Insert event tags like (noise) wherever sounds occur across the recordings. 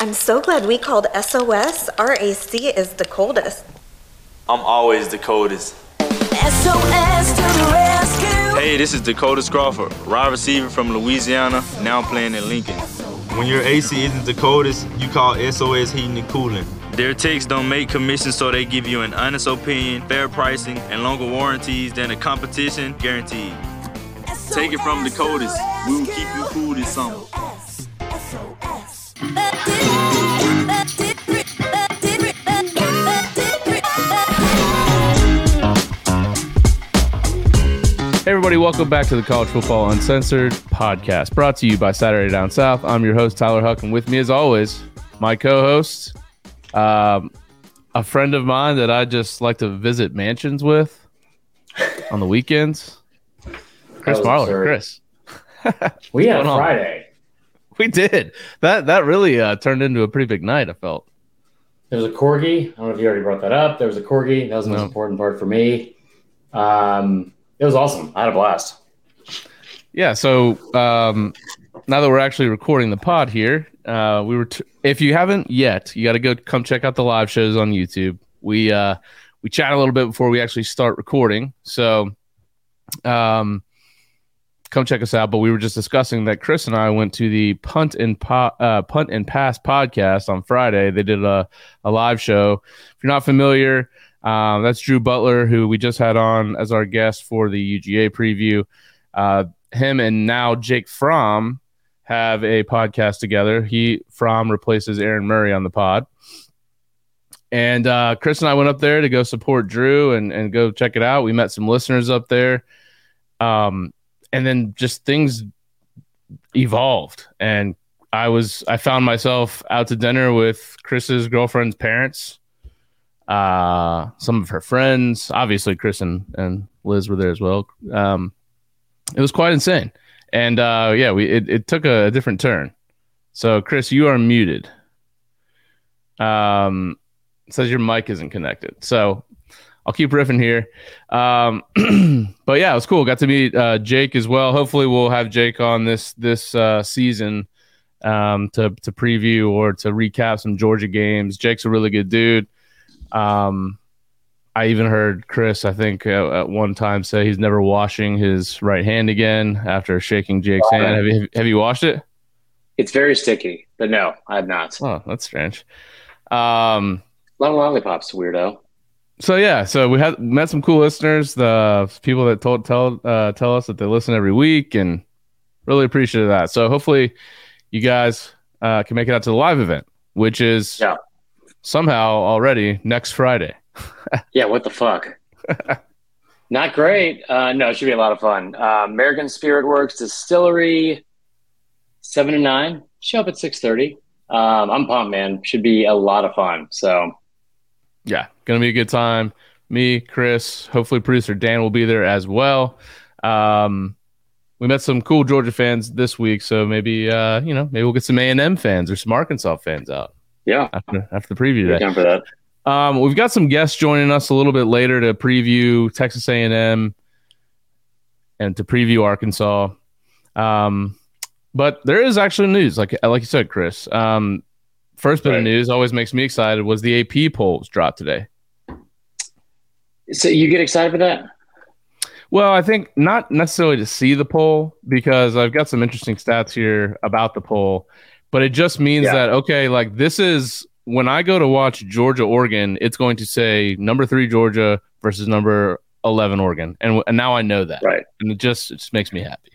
I'm so glad we called SOS. RAC is the coldest. I'm always the coldest. SOS to the rescue. Hey, this is Dakota Crawford, wide receiver from Louisiana, now playing in Lincoln. When your AC isn't the coldest, you call SOS Heating and Cooling. Their techs don't make commissions, so they give you an honest opinion, fair pricing, and longer warranties than the competition guaranteed. Take it from the coldest. We will keep you cool this summer. Hey everybody, welcome back to the College Football Uncensored podcast, brought to you by Saturday Down South. I'm your host Tyler Huck, and with me, as always, my co-host, um, a friend of mine that I just like to visit mansions with on the weekends, Chris was Marler. Chris, (laughs) We had? Friday. (laughs) we did that. That really uh, turned into a pretty big night. I felt. There was a corgi. I don't know if you already brought that up. There was a corgi. That was the most No. important part for me. Um, it was awesome. I had a blast. Yeah. So um, now that we're actually recording the pod here, uh, we were. T- if you haven't yet, you got to go come check out the live shows on YouTube. We uh, we chat a little bit before we actually start recording. So, um, come check us out. But we were just discussing that Chris and I went to the punt and po- uh, punt and pass podcast on Friday. They did a a live show. If you're not familiar. Um, that's Drew Butler, who we just had on as our guest for the UGA preview. Uh, him and now Jake Fromm have a podcast together. He Fromm replaces Aaron Murray on the pod. And uh, Chris and I went up there to go support Drew and, and go check it out. We met some listeners up there. Um, and then just things evolved. And I was I found myself out to dinner with Chris's girlfriend's parents, uh, some of her friends. Obviously, Chris and, and Liz were there as well. Um, it was quite insane. And uh, yeah, we it, it took a different turn. So Chris, you are muted. Um, says your mic isn't connected. So I'll keep riffing here. Um, (clears throat) but yeah, it was cool. Got to meet uh, Jake as well. Hopefully, we'll have Jake on this this uh, season um, to to preview or to recap some Georgia games. Jake's a really good dude. Um, I even heard Chris, I think, uh, at one time say he's never washing his right hand again after shaking Jake's hand. Have you have you washed it? It's very sticky, but no, I have not. Oh, that's strange. Um, of lollipops, weirdo. So yeah, so we had met some cool listeners, the people that told tell uh, tell us that they listen every week, and really appreciate that. So hopefully, you guys uh, can make it out to the live event, which is Yeah. somehow already next Friday. (laughs) Yeah, what the fuck? (laughs) Not great. Uh, no, it should be a lot of fun. Uh, American Spirit Works Distillery, seven to nine. Show up at six thirty. Um, I'm pumped, man. Should be a lot of fun. So yeah, gonna be a good time. Me, Chris, hopefully producer Dan will be there as well. Um, we met some cool Georgia fans this week, so maybe uh, you know maybe we'll get some A and M fans or some Arkansas fans out yeah, after after the preview day. down for that. Um, we've got some guests joining us a little bit later to preview Texas A and M and to preview Arkansas. Um, but there is actually news, like like you said, Chris. Um, first bit of news always makes me excited was the AP polls dropped today. So you get excited for that? Well, I think not necessarily to see the poll because I've got some interesting stats here about the poll, but it just means Yeah. that okay, like this is when I go to watch Georgia Oregon, it's going to say number three Georgia versus number eleven Oregon, and and now I know that, Right. and it just it just makes me happy.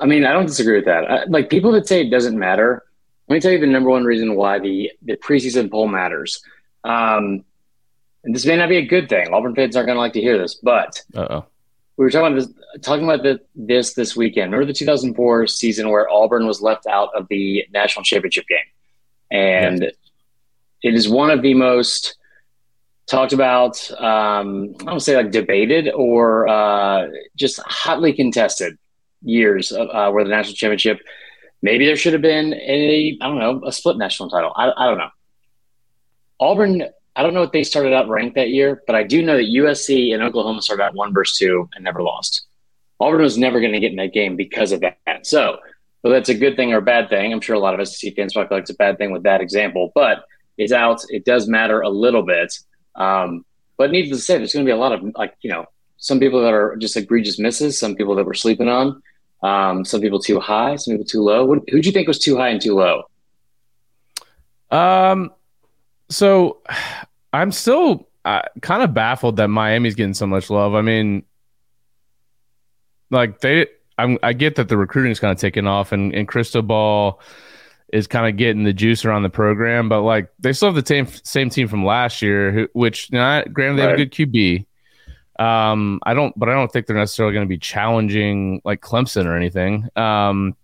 I mean, I don't disagree with that. I, like people that say it doesn't matter. Let me tell you the number one reason why the the preseason poll matters. Um, and this may not be a good thing. Auburn fans aren't going to like to hear this, but Uh oh. we were talking about this, talking about the, this this weekend. Remember the 2004 season where Auburn was left out of the national championship game, and it is one of the most talked about. Um, I don't say like debated or uh, just hotly contested years of, uh, where the national championship. Maybe there should have been a I don't know a split national title. I, I don't know. Auburn. I don't know what they started out ranked that year, but I do know that USC and Oklahoma started out one versus two and never lost. Auburn was never going to get in that game because of that. So whether that's a good thing or a bad thing. I'm sure a lot of SEC fans might feel like it's a bad thing with that example, but it's out. It does matter a little bit. Um, but needless to say, there's going to be a lot of like you know some people that are just egregious misses, some people that we're sleeping on, um, some people too high, some people too low. Who do you think was too high and too low? Um, so I'm still uh, kind of baffled that Miami's getting so much love. I mean, like they, I'm, I get that the recruiting is kind of taking off, and and Cristobal is kind of getting the juice around the program, but like they still have the same same team from last year, who, which not granted they have a good QB. Um, I don't, but I don't think they're necessarily going to be challenging like Clemson or anything. Um,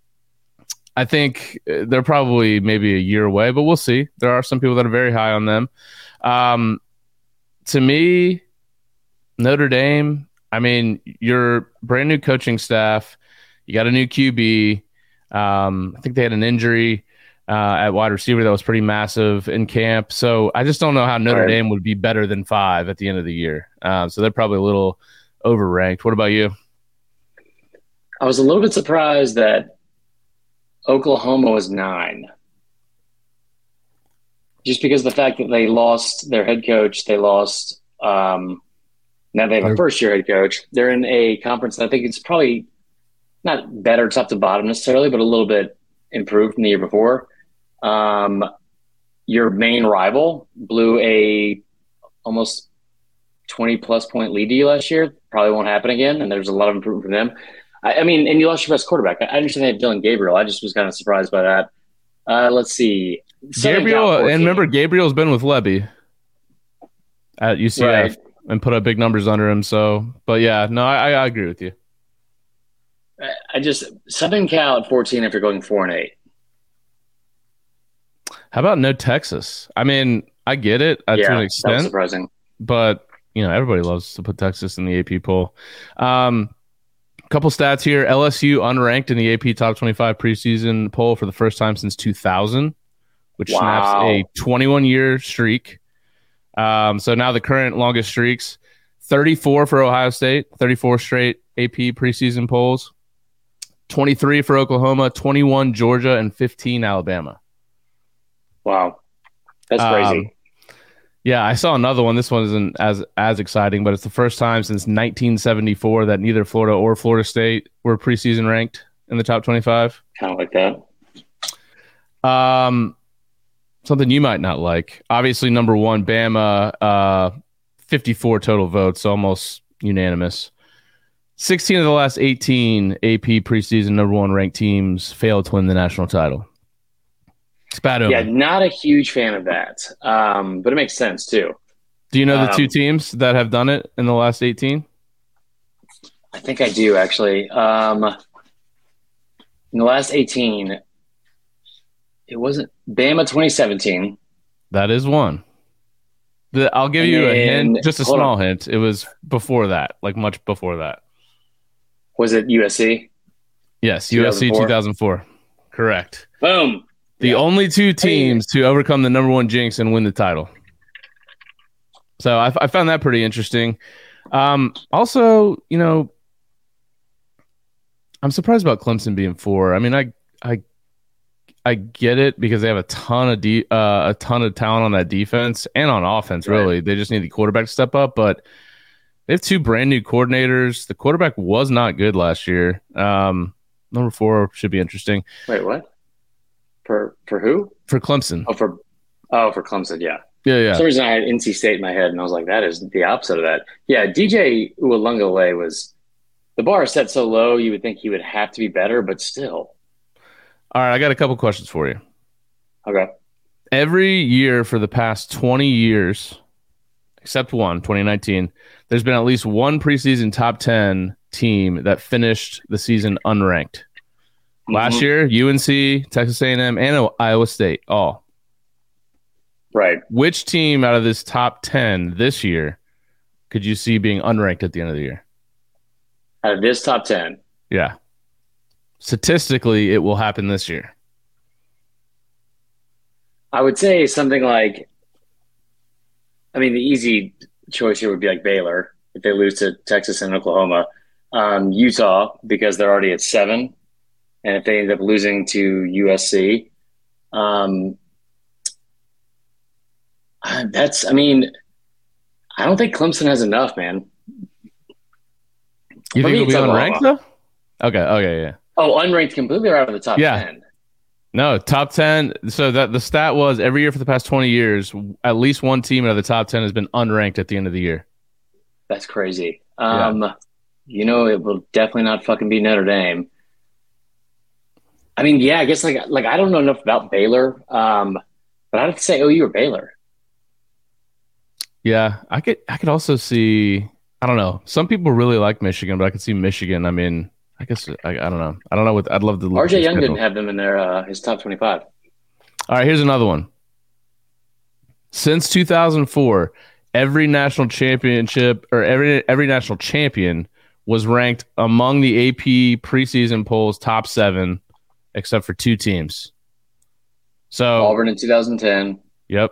I think uh, they're probably maybe a year away, but we'll see. There are some people that are very high on them. Um, to me, Notre Dame. I mean, your brand new coaching staff. You got a new QB. Um, I think they had an injury uh, at wide receiver that was pretty massive in camp. So I just don't know how Notre right. Dame would be better than five at the end of the year. Uh, so they're probably a little overranked. What about you? I was a little bit surprised that Oklahoma was nine. Just because the fact that they lost their head coach, they lost. Um, now they have a first year head coach. They're in a conference that I think it's probably not better top to bottom necessarily, but a little bit improved from the year before. Um, your main rival blew a almost 20 plus point lead to you last year. Probably won't happen again. And there's a lot of improvement from them. I, I mean, and you lost your best quarterback. I, understand they had Dillon Gabriel. I just was kind of surprised by that. Uh, let's see. Gabriel, and remember, Gabriel's been with Lebby at UCF right. and put up big numbers under him. So, but yeah, no, I, I agree with you. I just Southern Cal at 14 after going four and eight. How about no Texas? I mean, I get it uh, yeah, to an extent, surprising, but you know everybody loves to put Texas in the AP poll. Um, couple stats here: LSU unranked in the AP Top 25 preseason poll for the first time since 2000, which wow. snaps a 21 year streak. Um, so now the current longest streaks: 34 for Ohio State, 34 straight AP preseason polls, 23 for Oklahoma, 21 Georgia, and 15 Alabama. Wow, that's crazy. Um, yeah, I saw another one. This one isn't as as exciting, but it's the first time since 1974 that neither Florida or Florida State were preseason ranked in the top 25. Kind of like that. Um, something you might not like. Obviously, number one, Bama, uh, 54 total votes, almost unanimous. 16 of the last 18 AP preseason number one ranked teams failed to win the national title. Bad. Yeah, not a huge fan of that, um, but it makes sense too. Do you know the um, two teams that have done it in the last 18? I think I do actually. Um, in the last 18, it wasn't Bama 2017. That is one. The, I'll give and you a hint, just a small on. hint. It was before that, like much before that. Was it USC? Yes, 2004? USC 2004. Correct. Boom. The yep. only two teams to overcome the number one jinx and win the title. So I, I found that pretty interesting. Um, also, you know, I'm surprised about Clemson being four. I mean, I I I get it because they have a ton of de- uh, a ton of talent on that defense and on offense. Really, right. they just need the quarterback to step up. But they have two brand new coordinators. The quarterback was not good last year. Um, number four should be interesting. Wait, what? For for who? For Clemson. Oh, for oh for Clemson. Yeah. Yeah, yeah. For some reason, I had NC State in my head, and I was like, "That is the opposite of that." Yeah, DJ Uiagalelei was the bar set so low. You would think he would have to be better, but still. All right, I got a couple questions for you. Okay. Every year for the past twenty years, except one, 2019, there's been at least one preseason top ten team that finished the season unranked. Last mm-hmm. year, UNC, Texas A&M, and Iowa State, all. Right. Which team out of this top 10 this year could you see being unranked at the end of the year? Out of this top 10? Yeah. Statistically, it will happen this year. I would say something like, I mean, the easy choice here would be like Baylor if they lose to Texas and Oklahoma. Um, Utah, because they're already at seven and if they end up losing to USC, um, uh, that's. I mean, I don't think Clemson has enough, man. You Let think it'll be unranked though? Okay, okay, yeah. Oh, unranked completely out of the top Yeah. ten. No, top 10. So that the stat was every year for the past 20 years, at least one team out of the top 10 has been unranked at the end of the year. That's crazy. Um, You know, it will definitely not fucking be Notre Dame. I mean, yeah, I guess like like I don't know enough about Baylor, um, but I'd have to say OU or Baylor. Yeah, I could I could also see I don't know. Some people really like Michigan, but I could see Michigan. I mean, I guess I, I don't know. I don't know what I'd love to look at RJ Young schedule. didn't have them in their uh, his top twenty five. All right, here's another one. Since 2004, every national championship or every every national champion was ranked among the AP preseason polls top 7 except for two teams. So, Auburn in two thousand ten. yep.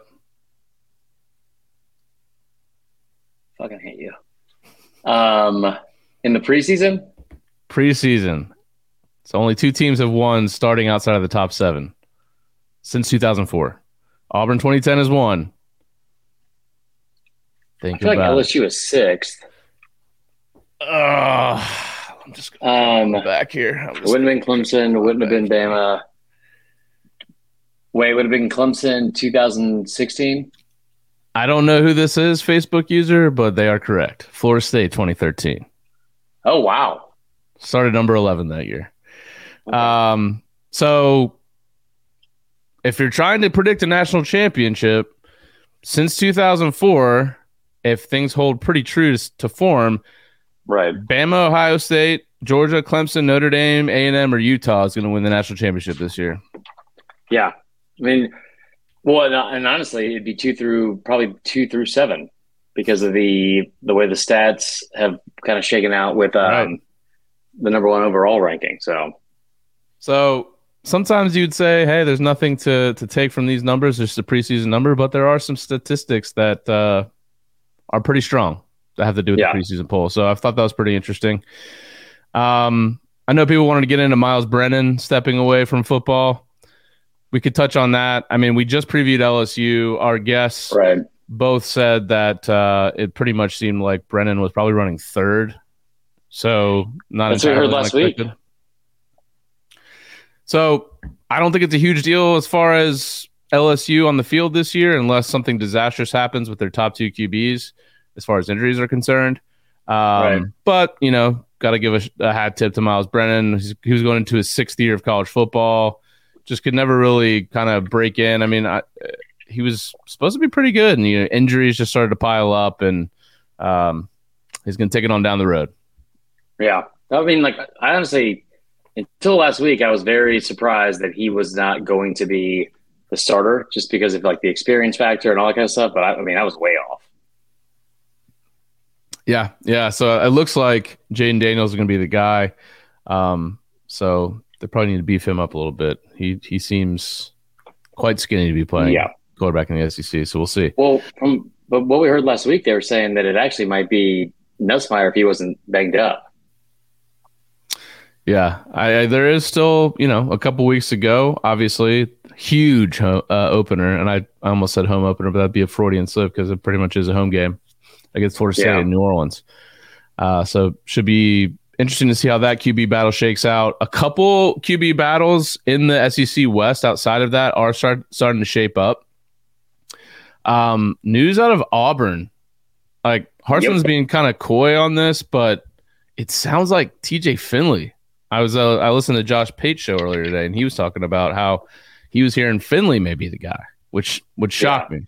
Fucking hate you. Um, in the preseason, Preseason. So only two teams have won starting outside of the top 7 since 2004. Auburn 2010 has won. I Think feel like. LSU is sixth. Ugh, I'm just Um, back here. It just wouldn't have been Clemson. It wouldn't have been Bama. Wait, would have been Clemson 2016. I don't know who this is, Facebook user, but they are correct. Florida State 2013 Oh wow! started number 11 that year. Um, so if you're trying to predict a national championship since 2004, if things hold pretty true to, to form, Right. Bama, Ohio State, Georgia, Clemson, Notre Dame, A&M, or Utah is going to win the national championship this year. Yeah. I mean, well, and, and honestly, it'd be two through probably two through seven because of the the way the stats have kind of shaken out with um, Right. the number one overall ranking. So So sometimes you'd say, "Hey, there's nothing to to take from these numbers. It's just a preseason number," but there are some statistics that uh, are pretty strong that have to do with Yeah. the preseason poll. So I thought that was pretty interesting. Um, I know people wanted to get into Miles Brennan stepping away from football. We could touch on that. I mean, we just previewed LSU. Our guests right. both said that uh, it pretty much seemed like Brennan was probably running third. So not That's heard entirely last week. So I don't think it's a huge deal as far as LSU on the field this year, unless something disastrous happens with their top two QBs as far as injuries are concerned. Um, Right. But you know, got to give a, a hat tip to Miles Brennan. He's, he was going into his sixth year of college football. Just could never really kind of break in. I mean, I, he was supposed to be pretty good, and you know, injuries just started to pile up, and um, he's going to take it on down the road. Yeah. I mean, like, I honestly, until last week, I was very surprised that he was not going to be the starter just because of like the experience factor and all that kind of stuff. But I, I mean, I was way off. Yeah, yeah. So it looks like Jayden Daniels is going to be the guy. Um, so they probably need to beef him up a little bit. He he seems quite skinny to be playing Yeah. quarterback in the SEC. So we'll see. Well, from but what we heard last week, they were saying that it actually might be Nussmeier if he wasn't banged up. Yeah, I, I there is still you know a couple weeks to go. Obviously, huge uh, opener, and I, I almost said home opener, but that'd be a Freudian slip because it pretty much is a home game against Florida State Yeah. in New Orleans. Uh, so should be interesting to see how that QB battle shakes out. A couple QB battles in the SEC West outside of that are start, starting to shape up. Um, news out of Auburn, like Hartman's Yep. being kind of coy on this, but it sounds like TJ Finley. I was uh, I listened to Josh Pate show earlier today, and he was talking about how he was hearing Finley may be the guy, which would shock me.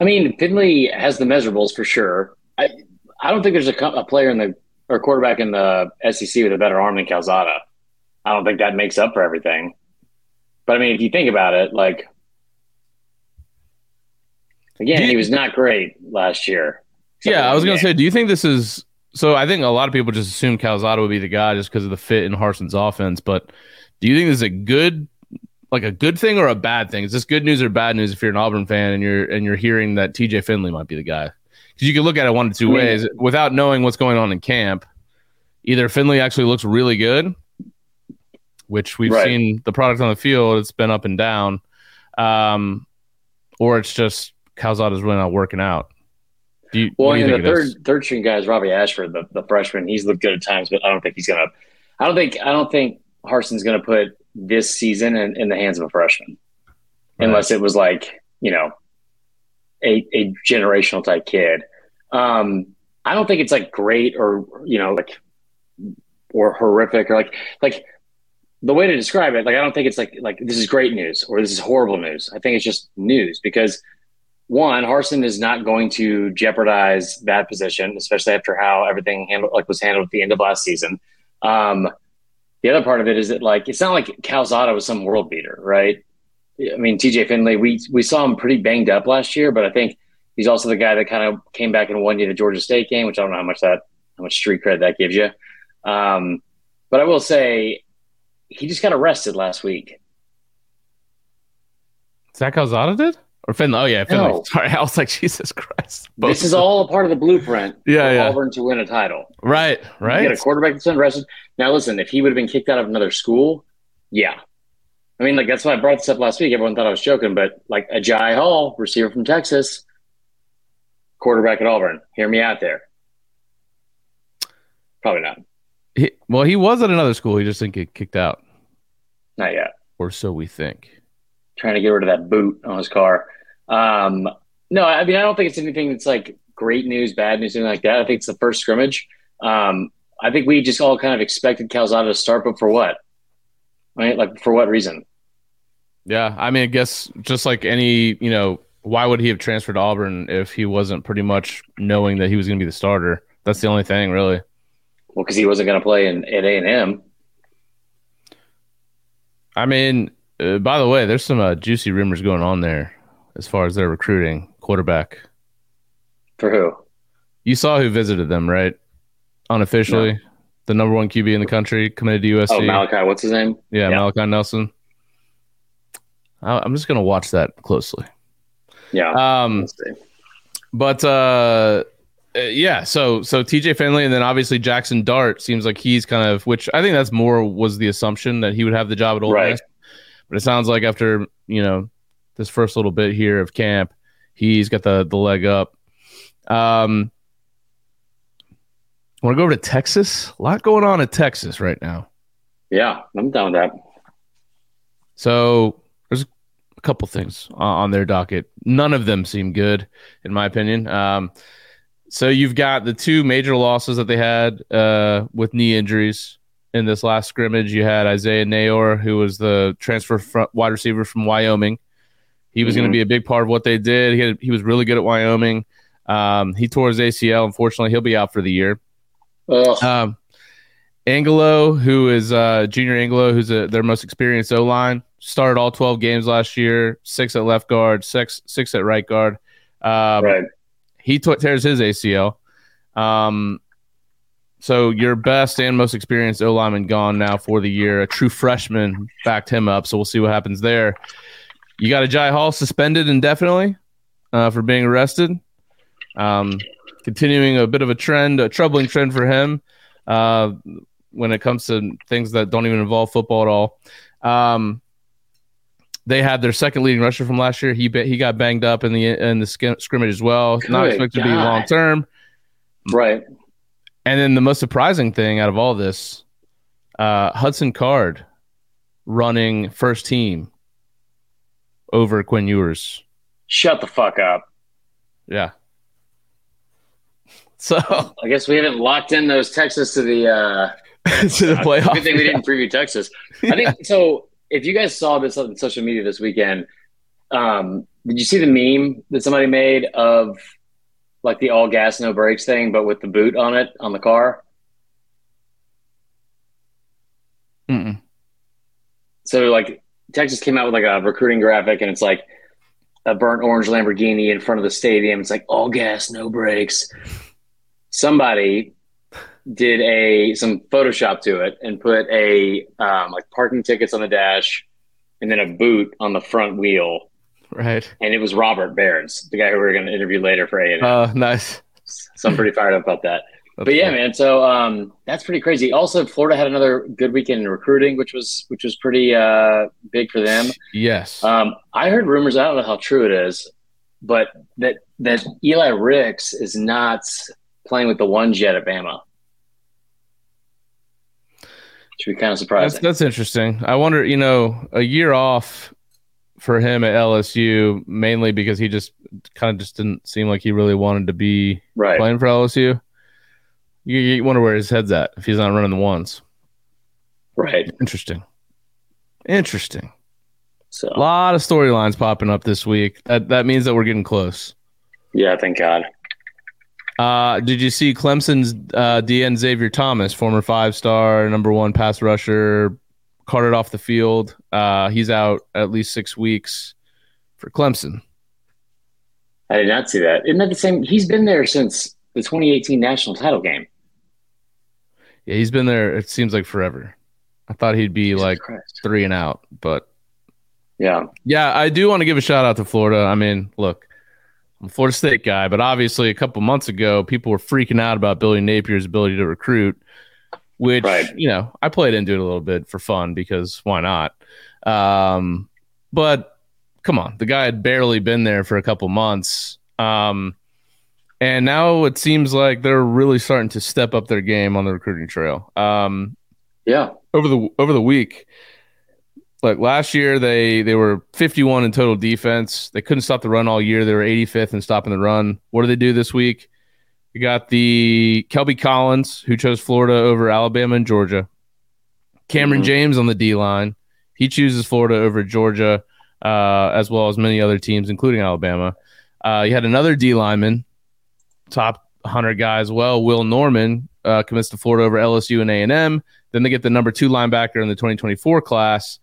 I mean, Finley has the measurables for sure. I I don't think there's a, a player in the or quarterback in the SEC with a better arm than Calzada. I don't think that makes up for everything. But I mean, if you think about it, like again, you- he was not great last year. Yeah, I was gonna game. say, do you think this is so? I think a lot of people just assume Calzada would be the guy just because of the fit in Harsin's offense. But do you think this is a good, like a good thing or a bad thing? Is this good news or bad news if you're an Auburn fan and you're and you're hearing that TJ Finley might be the guy? Because you can look at it one of two ways without knowing what's going on in camp. Either Finley actually looks really good, which we've Right. seen the product on the field. It's been up and down, um, or it's just Calzada's really not working out. Do you, Well, and the third is? third string guy is Robbie Ashford, the, the freshman. He's looked good at times, but I don't think he's gonna. I don't think I don't think Harsin's gonna put this season in, in the hands of a freshman, Right. unless it was like you know, a a generational type kid. Um, I don't think it's like great or you know like or horrific or like like the way to describe it. Like I don't think it's like like this is great news or this is horrible news. I think it's just news because one, Harsin is not going to jeopardize that position, especially after how everything handled, like was handled at the end of last season. Um, the other part of it is that like it's not like Calzada was some world beater, right? I mean, TJ Finley, we we saw him pretty banged up last year, but I think he's also the guy that kind of came back and won you the Georgia State game, which I don't know how much that how much street cred that gives you. Um, but I will say he just got arrested last week. Zach Calzada did or Finley? Oh yeah, Finley. No. Sorry, I was like Jesus Christ. This is all a part of the blueprint (laughs) Yeah, for yeah. Auburn to win a title. right, You right. get a quarterback that's been arrested. Now, listen, if he would have been kicked out of another school, yeah. I mean, like, that's why I brought this up last week. Everyone thought I was joking, but like Agiye Hall, receiver from Texas, quarterback at Auburn. Hear me out there. Probably not. He, well, he was at another school. He just didn't get kicked out, Not yet. or so we think. Trying to get rid of that boot on his car. Um, no, I mean, I don't think it's anything that's like great news, bad news, anything like that. I think it's the first scrimmage. Um, I think we just all kind of expected Calzada to start, but for what? Right? Like, for what reason? Yeah, I mean, I guess just like any, you know, why would he have transferred to Auburn if he wasn't pretty much knowing that he was going to be the starter? That's the only thing, really. Well, because he wasn't going to play in at A and M. I mean, uh, by the way, there's some uh, juicy rumors going on there as far as their recruiting quarterback. For who? You saw who visited them, right? Unofficially, the number one QB in the country committed to USC. Oh, Malachi. What's his name? yeah, yeah. Malachi Nelson. I- I'm just going to watch that closely. Yeah. Um, But uh, uh, yeah, so so TJ Finley and then obviously Jackson Dart seems like he's kind of which I think that's more was the assumption that he would have the job at Ole Right. Miss. But it sounds like after you know this first little bit here of camp, he's got the the leg up. Um, want to go over to Texas? A lot going on in Texas right now. Yeah, I'm down with that. So there's a couple things on, on their docket. None of them seem good, in my opinion. Um, so you've got the two major losses that they had uh, with knee injuries in this last scrimmage. You had Isaiah Neyor, who was the transfer front wide receiver from Wyoming. He was going Mhm. to be a big part of what they did. He had, he was really good at Wyoming. Um, he tore his ACL. Unfortunately, he'll be out for the year. Ugh. Um, Angilau, who is uh, Junior Angilau, who's a, their most experienced O line, started all 12 games last year, six at left guard, six six at right guard. Um, right. He t- tears his ACL. Um, so your best and most experienced O lineman gone now for the year. A true freshman backed him up, so we'll see what happens there. You got Agiye Hall suspended indefinitely uh, for being arrested. Um, continuing a bit of a trend, a troubling trend for him uh, when it comes to things that don't even involve football at all. Um, they had their second leading rusher from last year. He he got banged up in the in the scrimmage as well. Not Good expected to be long term. Right. And then the most surprising thing out of all this, uh, Hudson Card running first team over Quinn Ewers. Shut the fuck up. Yeah. (laughs) So I guess we haven't locked in those Texas to the uh (laughs) to the playoff. Good thing we didn't preview Texas. I think (laughs) so. If you guys saw this on social media this weekend, um, did you see the meme that somebody made of like the all gas no brakes thing, but with the boot on it on the car? Mm-mm. So like Texas came out with like a recruiting graphic, and it's like a burnt orange Lamborghini in front of the stadium. It's like all gas, no brakes. Somebody did a some Photoshop to it and put a um, like parking tickets on the dash, and then a boot on the front wheel, Right. and it was Robert Behrens, the guy who we are going to interview later for A and. Uh, nice. (laughs) So I'm pretty fired up about that. but yeah, man. So um, that's pretty crazy. Also, Florida had another good weekend in recruiting, which was which was pretty uh, big for them. Yes. Um, I heard rumors. I don't know how true it is, but that that Eli Ricks is not playing with the ones yet at Bama. Should be kind of That's surprising. that's interesting. I wonder, you know, a year off for him at LSU mainly because he just kind of just didn't seem like he really wanted to be right. playing for LSU. You, you wonder where his head's at if he's not running the ones. Right. Interesting. Interesting. So A lot of storylines popping up this week. That that means that we're getting close. yeah, thank God. Uh, did you see Clemson's uh, DN Xavier Thomas, former five star, number one pass rusher, carted off the field? Uh, he's out at least six weeks for Clemson. I did not see that. Isn't that the same? He's been there since the 2018 national title game. Yeah, he's been there. It seems like forever. I thought he'd be Jesus like Christ. three and out, but Yeah. yeah, I do want to give a shout out to Florida. I mean, look, I'm a Florida State guy, but obviously a couple months ago, people were freaking out about Billy Napier's ability to recruit, which Right. you know I played into it a little bit for fun because why not? Um, but come on, the guy had barely been there for a couple months, um, and now it seems like they're really starting to step up their game on the recruiting trail. Um, Yeah. over the over the week. Like last year, they they were 51 in total defense. They couldn't stop the run all year. They were 85th in stopping the run. What do they do this week? You got the Kelby Collins, who chose Florida over Alabama and Georgia. Kamran Mhm. James on the D line. He chooses Florida over Georgia, uh, as well as many other teams, including Alabama. Uh, you had another D lineman, top 100 guy as well, Will Norman, uh, commits to Florida over LSU and A&M. Then they get the number two linebacker in the 2024 class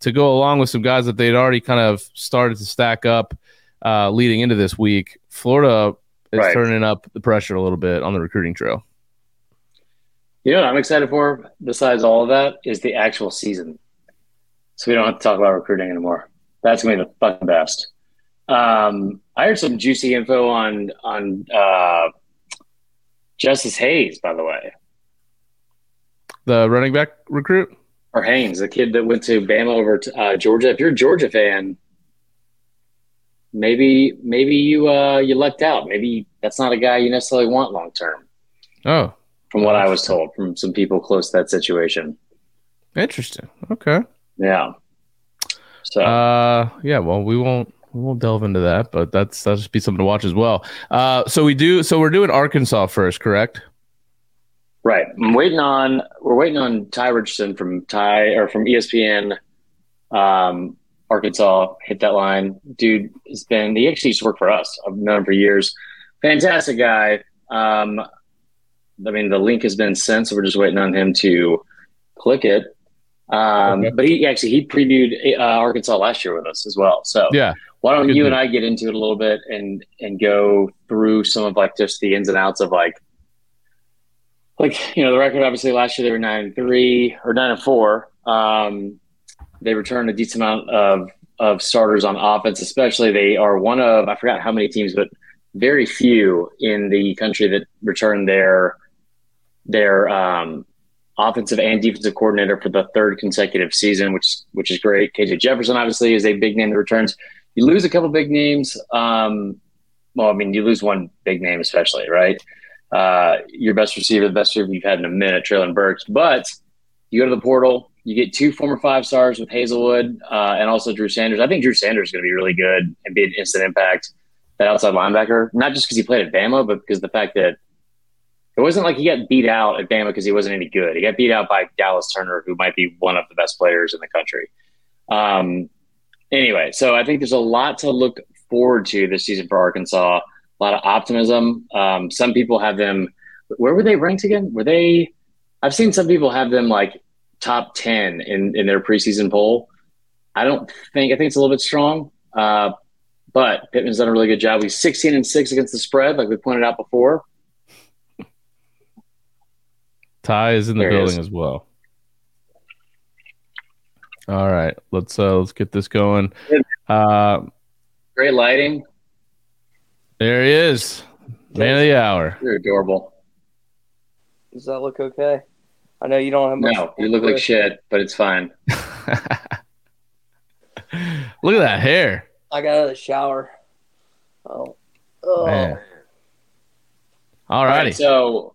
to go along with some guys that they'd already kind of started to stack up uh, leading into this week. Florida is Right. turning up the pressure a little bit on the recruiting trail. You know what I'm excited for, besides all of that, is the actual season. So we don't have to talk about recruiting anymore. That's gonna be the fucking best. Um, I heard some juicy info on on uh, Justice Hayes, by the way, The running back recruit? or Haynes, the kid that went to Bama over to uh, Georgia. If you're a Georgia fan, maybe maybe you uh, you lucked out. Maybe that's not a guy you necessarily want long term. Oh, From what I was told from some people close to that situation. interesting. Okay. Yeah. So Uh, yeah. Well, we won't we won't delve into that, but that's that'll just be something to watch as well. Uh, so we do. So we're doing Arkansas first, correct? Right. I'm waiting on we're waiting on Tye Richardson from Ty or from ESPN um Arkansas hit that line. Dude has been he actually used to work for us. I've known him for years. Fantastic guy. Um I mean the link has been sent, so we're just waiting on him to click it. Um Okay. but he actually he previewed uh, Arkansas last year with us as well. So Yeah. why don't Good you dude. and I get into it a little bit and and go through some of like just the ins and outs of like like you know the record obviously last year they were nine and three or nine and four. Um, they returned a decent amount of of starters on offense, especially they are one of I forgot how many teams, but very few in the country that returned their their um, offensive and defensive coordinator for the third consecutive season, which which is great. KJ Jefferson obviously is a big name that returns. You lose a couple big names. Um, well, I mean, you lose one big name, especially right. Uh, your best receiver, the best receiver you've had in a minute, Treylon Burks. But you go to the portal, you get two former five stars with Haselwood uh, and also Drew Sanders. I think Drew Sanders is going to be really good and be an instant impact. That outside linebacker, not just because he played at Bama, but because the fact that it wasn't like he got beat out at Bama because he wasn't any good. He got beat out by Dallas Turner, who might be one of the best players in the country. Um, anyway, so I think there's a lot to look forward to this season for Arkansas. A lot of optimism. Um, some people have them. Where were they ranked again? Were they? I've seen some people have them like top ten in in their preseason poll. I don't think. I think it's a little bit strong. Uh, but Pittman's done a really good job. He's 16 and six against the spread, like we pointed out before. Tye is in the There building as well. All right, let's uh let's get this going. Uh Great lighting. there he is. Man of the hour. You're adorable. Does that look okay? I know you don't have much. No, you look like shit, but it's fine. (laughs) Look at that hair. I got out of the shower. Oh, oh. Man. All All righty. right, so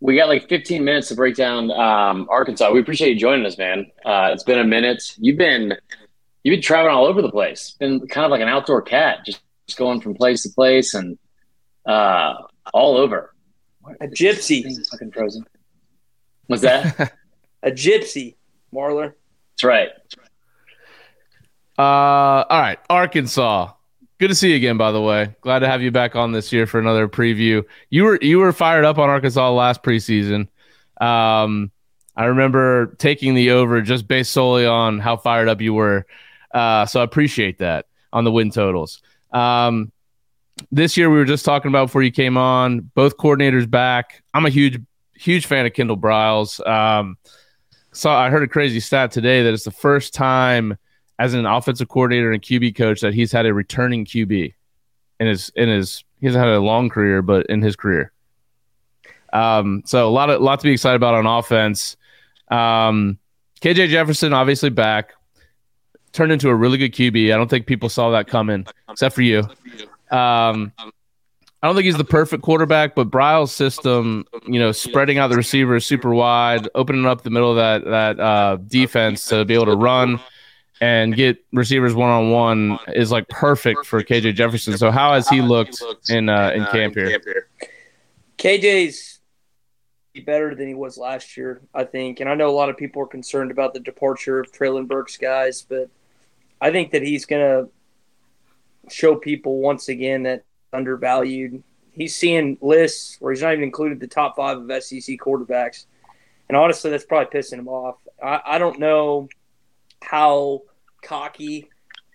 we got like 15 minutes to break down um, Arkansas. We appreciate you joining us, man. Uh, it's been a minute. You've been you've been traveling all over the place. Been kind of like an outdoor cat, just, just going from place to place and uh, all over. A gypsy. Fucking frozen. What's that? (laughs) A gypsy, Marler. That's right. Uh, all right, Arkansas. Good to see you again. By the way, glad to have you back on this year for another preview. You were you were fired up on Arkansas last preseason. Um, I remember taking the over just based solely on how fired up you were. Uh, so I appreciate that on the win totals. Um, this year we were just talking about before you came on. Both coordinators back. I'm a huge huge fan of Kendall Briles. Um, saw I heard a crazy stat today that it's the first time as an offensive coordinator and QB coach that he's had a returning QB in his in his he's had a long career, but in his career. Um, so a lot of lot to be excited about on offense. Um, KJ Jefferson obviously back, turned into a really good QB. I don't think people saw that coming, except for you. Um, I don't think he's the perfect quarterback, but Briles' system, you know, spreading out the receivers super wide, opening up the middle of that that uh, defense to be able to run and get receivers one on one is like perfect for KJ Jefferson. So how has he looked in uh, in camp here? KJ's better than he was last year, I think. And I know a lot of people are concerned about the departure of Treylon Burks guys, but I think that he's going to show people once again that undervalued. He's seeing lists where he's not even included the top five of SEC quarterbacks. And honestly, that's probably pissing him off. I, I don't know how cocky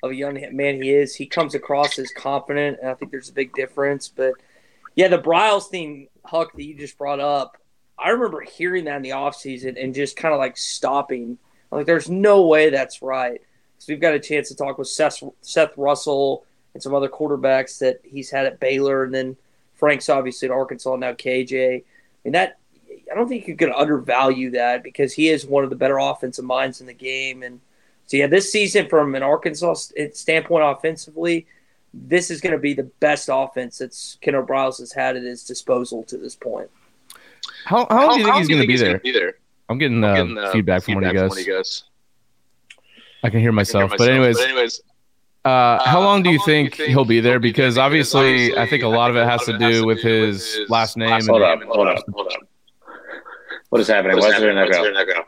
of a young man he is. He comes across as confident, and I think there's a big difference. But yeah, the Briles thing, Huck, that you just brought up, I remember hearing that in the offseason and just kind of like stopping. Like, there's no way that's right. So we've got a chance to talk with Seth, Seth Russell and some other quarterbacks that he's had at Baylor, and then Frank's obviously at Arkansas, now KJ. I mean, that I don't think you can undervalue that because he is one of the better offensive minds in the game. And so, yeah, this season, from an Arkansas standpoint offensively, this is going to be the best offense that Kendall Briles has had at his disposal to this point. How, how long do you think he's going to be there? I'm getting, uh, Getting, uh, feedback from one of you feedback guys. from one of you guys. I can hear I can hear myself. myself. But anyways, but anyways, uh, how uh, long do how you long do you think think he'll be there? he'll be there? Because Because obviously, I think a I lot of it a has lot to of it has to do with his his last name. Hold up, hold up, hold up. What is happening? What's Why is there an happening? What's echo? there an echo?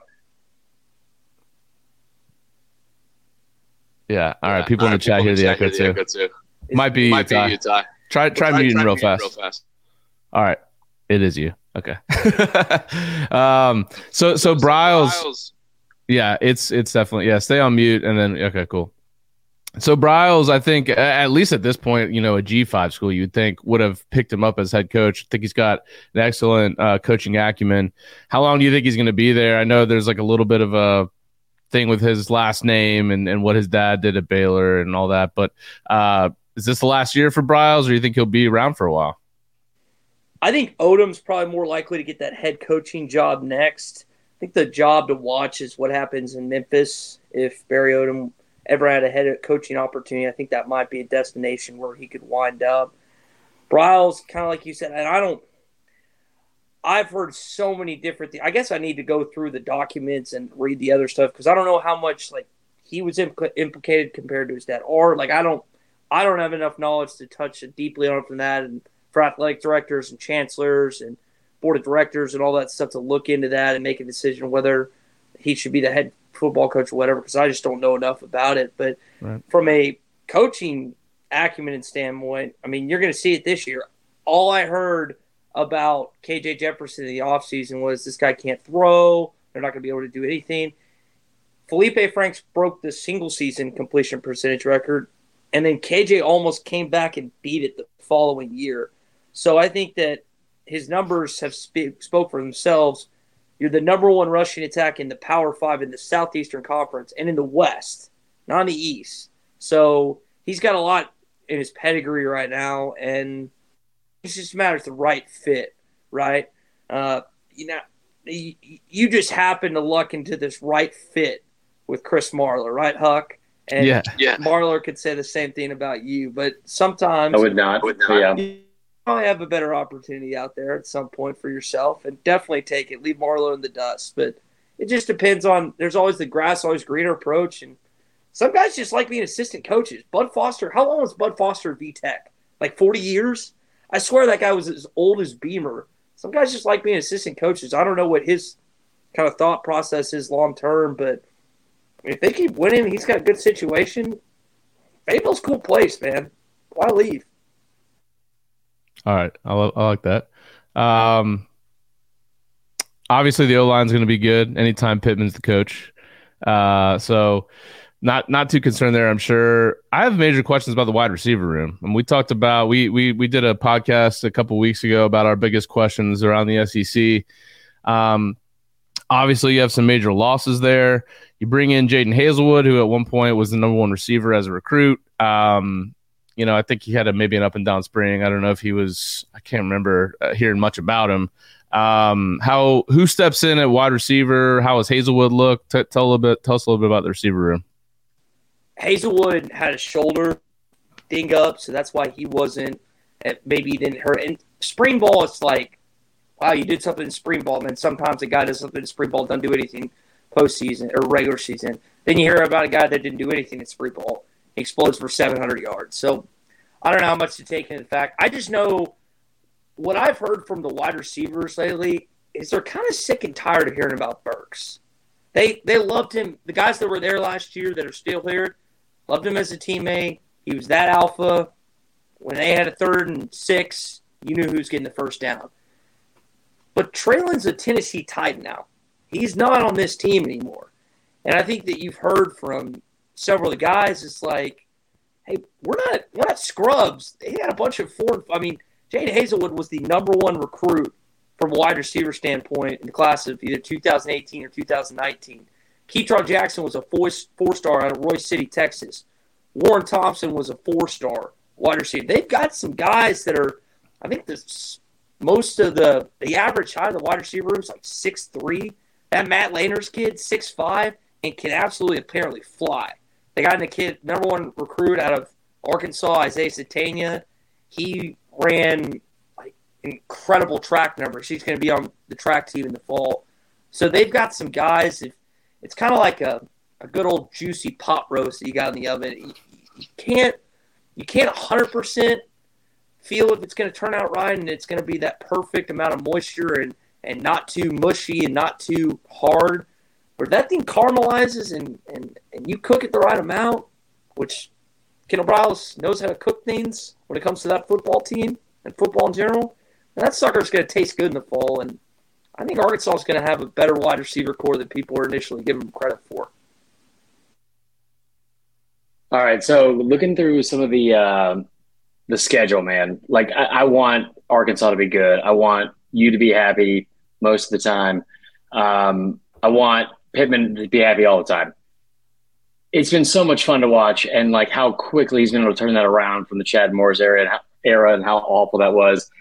Yeah. All right. Yeah, People in the chat hear the echo too. too. Might be Might be Tye. you, Tye. Try try muting try real muting fast. All right. It is you. Okay. (laughs) um. So so Briles. Yeah. It's it's definitely yeah. Stay on mute and then okay. Cool. So Briles, I think at least at this point, you know, a G five school, you'd think would have picked him up as head coach. I think he's got an excellent uh, coaching acumen. How long do you think he's going to be there? I know there's like a little bit of a thing with his last name and, and what his dad did at Baylor and all that. But uh, is this the last year for Briles, or do you think he'll be around for a while? I think Odom's probably more likely to get that head coaching job next. I think the job to watch is what happens in Memphis if Barry Odom ever had a head coaching opportunity. I think that might be a destination where he could wind up. Briles, kind of like you said, and I don't. I've heard so many different things. I guess I need to go through the documents and read the other stuff because I don't know how much like he was impl- implicated compared to his dad, or like I don't, I don't have enough knowledge to touch deeply on from that and for athletic directors and chancellors and board of directors and all that stuff to look into that and make a decision whether he should be the head football coach or whatever because I just don't know enough about it. But Right. from a coaching acumen and standpoint, I mean, you're going to see it this year. All I heard about KJ Jefferson in the offseason was this guy can't throw. They're not going to be able to do anything. Feleipe Franks broke the single season completion percentage record, and then KJ almost came back and beat it the following year. So I think that his numbers have sp- spoke for themselves. You're the number one rushing attack in the Power Five in the Southeastern Conference and in the West, not in the East. So he's got a lot in his pedigree right now, and it just matters the right fit, right? Uh, you know, you, you just happen to luck into this right fit with Chris Marler, right, Huck? And Yeah. Yeah. Marlar could say the same thing about you, but sometimes I would not. I Would not. Yeah. you probably have a better opportunity out there at some point for yourself, and definitely take it. Leave Marler in the dust, but it just depends on. There's always the grass always greener approach, and some guys just like being assistant coaches. Bud Foster, how long was Bud Foster at VTech? Like 40 years? I swear that guy was as old as Beamer. Some guys just like being assistant coaches. I don't know what his kind of thought process is long term, but if they keep winning, he's got a good situation. Fayetteville's cool place, man. Why leave? All right, I, lo- I like that. Um, obviously, the O line's going to be good anytime Pittman's the coach. Uh, so not not too concerned there. I'm sure. I have major questions about the wide receiver room, and we talked about we we we did a podcast a couple weeks ago about our biggest questions around the SEC. Um, obviously, you have some major losses there. You bring in Jadon Haselwood, who at one point was the number one receiver as a recruit. Um, you know, I think he had a maybe an up and down spring. I don't know if he was. I can't remember uh, hearing much about him. Um, how who steps in at wide receiver? How has Haselwood look? T- tell a little bit. Tell us a little bit about the receiver room. Haselwood had a shoulder ding up, so that's why he wasn't. Eh, maybe he didn't hurt. And spring ball, it's like, wow, you did something in spring ball, and then sometimes a guy does something in spring ball, doesn't do anything postseason or regular season. Then you hear about a guy that didn't do anything in spring ball, explodes for 700 yards. So I don't know how much to take into fact. I just know what I've heard from the wide receivers lately is they're kind of sick and tired of hearing about Burks. They they loved him. The guys that were there last year that are still here loved him as a teammate. He was that alpha. When they had a third and six, you knew who was getting the first down. But Treylon's a Tennessee Titan now. He's not on this team anymore. And I think that you've heard from several of the guys, it's like, hey, we're not we're not scrubs. They had a bunch of four. I mean, Jade Haselwood was the number one recruit from a wide receiver standpoint in the class of either 2018 or 2019. Ketron Jackson was a four, four star out of Royse City, Texas. Warren Thompson was a four star wide receiver. They've got some guys that are, I think this most of the the average height of the wide receiver room is like six three. That Matt Landers kid, six five, and can absolutely apparently fly. They got in a kid, number one recruit out of Arkansas, Isaiah Sategna. He ran like incredible track numbers. He's going to be on the track team in the fall. So they've got some guys. If it's kind of like a, a good old juicy pot roast that you got in the oven. You, you can't you can't 100 percent feel if it's going to turn out right and it's going to be that perfect amount of moisture and and not too mushy and not too hard. But that thing caramelizes and and and you cook it the right amount, which Kendal Briles knows how to cook things when it comes to that football team and football in general. And that sucker's going to taste good in the fall. And I think Arkansas is going to have a better wide receiver corps than people are initially giving them credit for. All right, so looking through some of the uh, the schedule, man. Like I, I want Arkansas to be good. I want you to be happy most of the time. Um, I want Pittman to be happy all the time. It's been so much fun to watch, and like how quickly he's been able to turn that around from the Chad Morris era and how, era and how awful that was.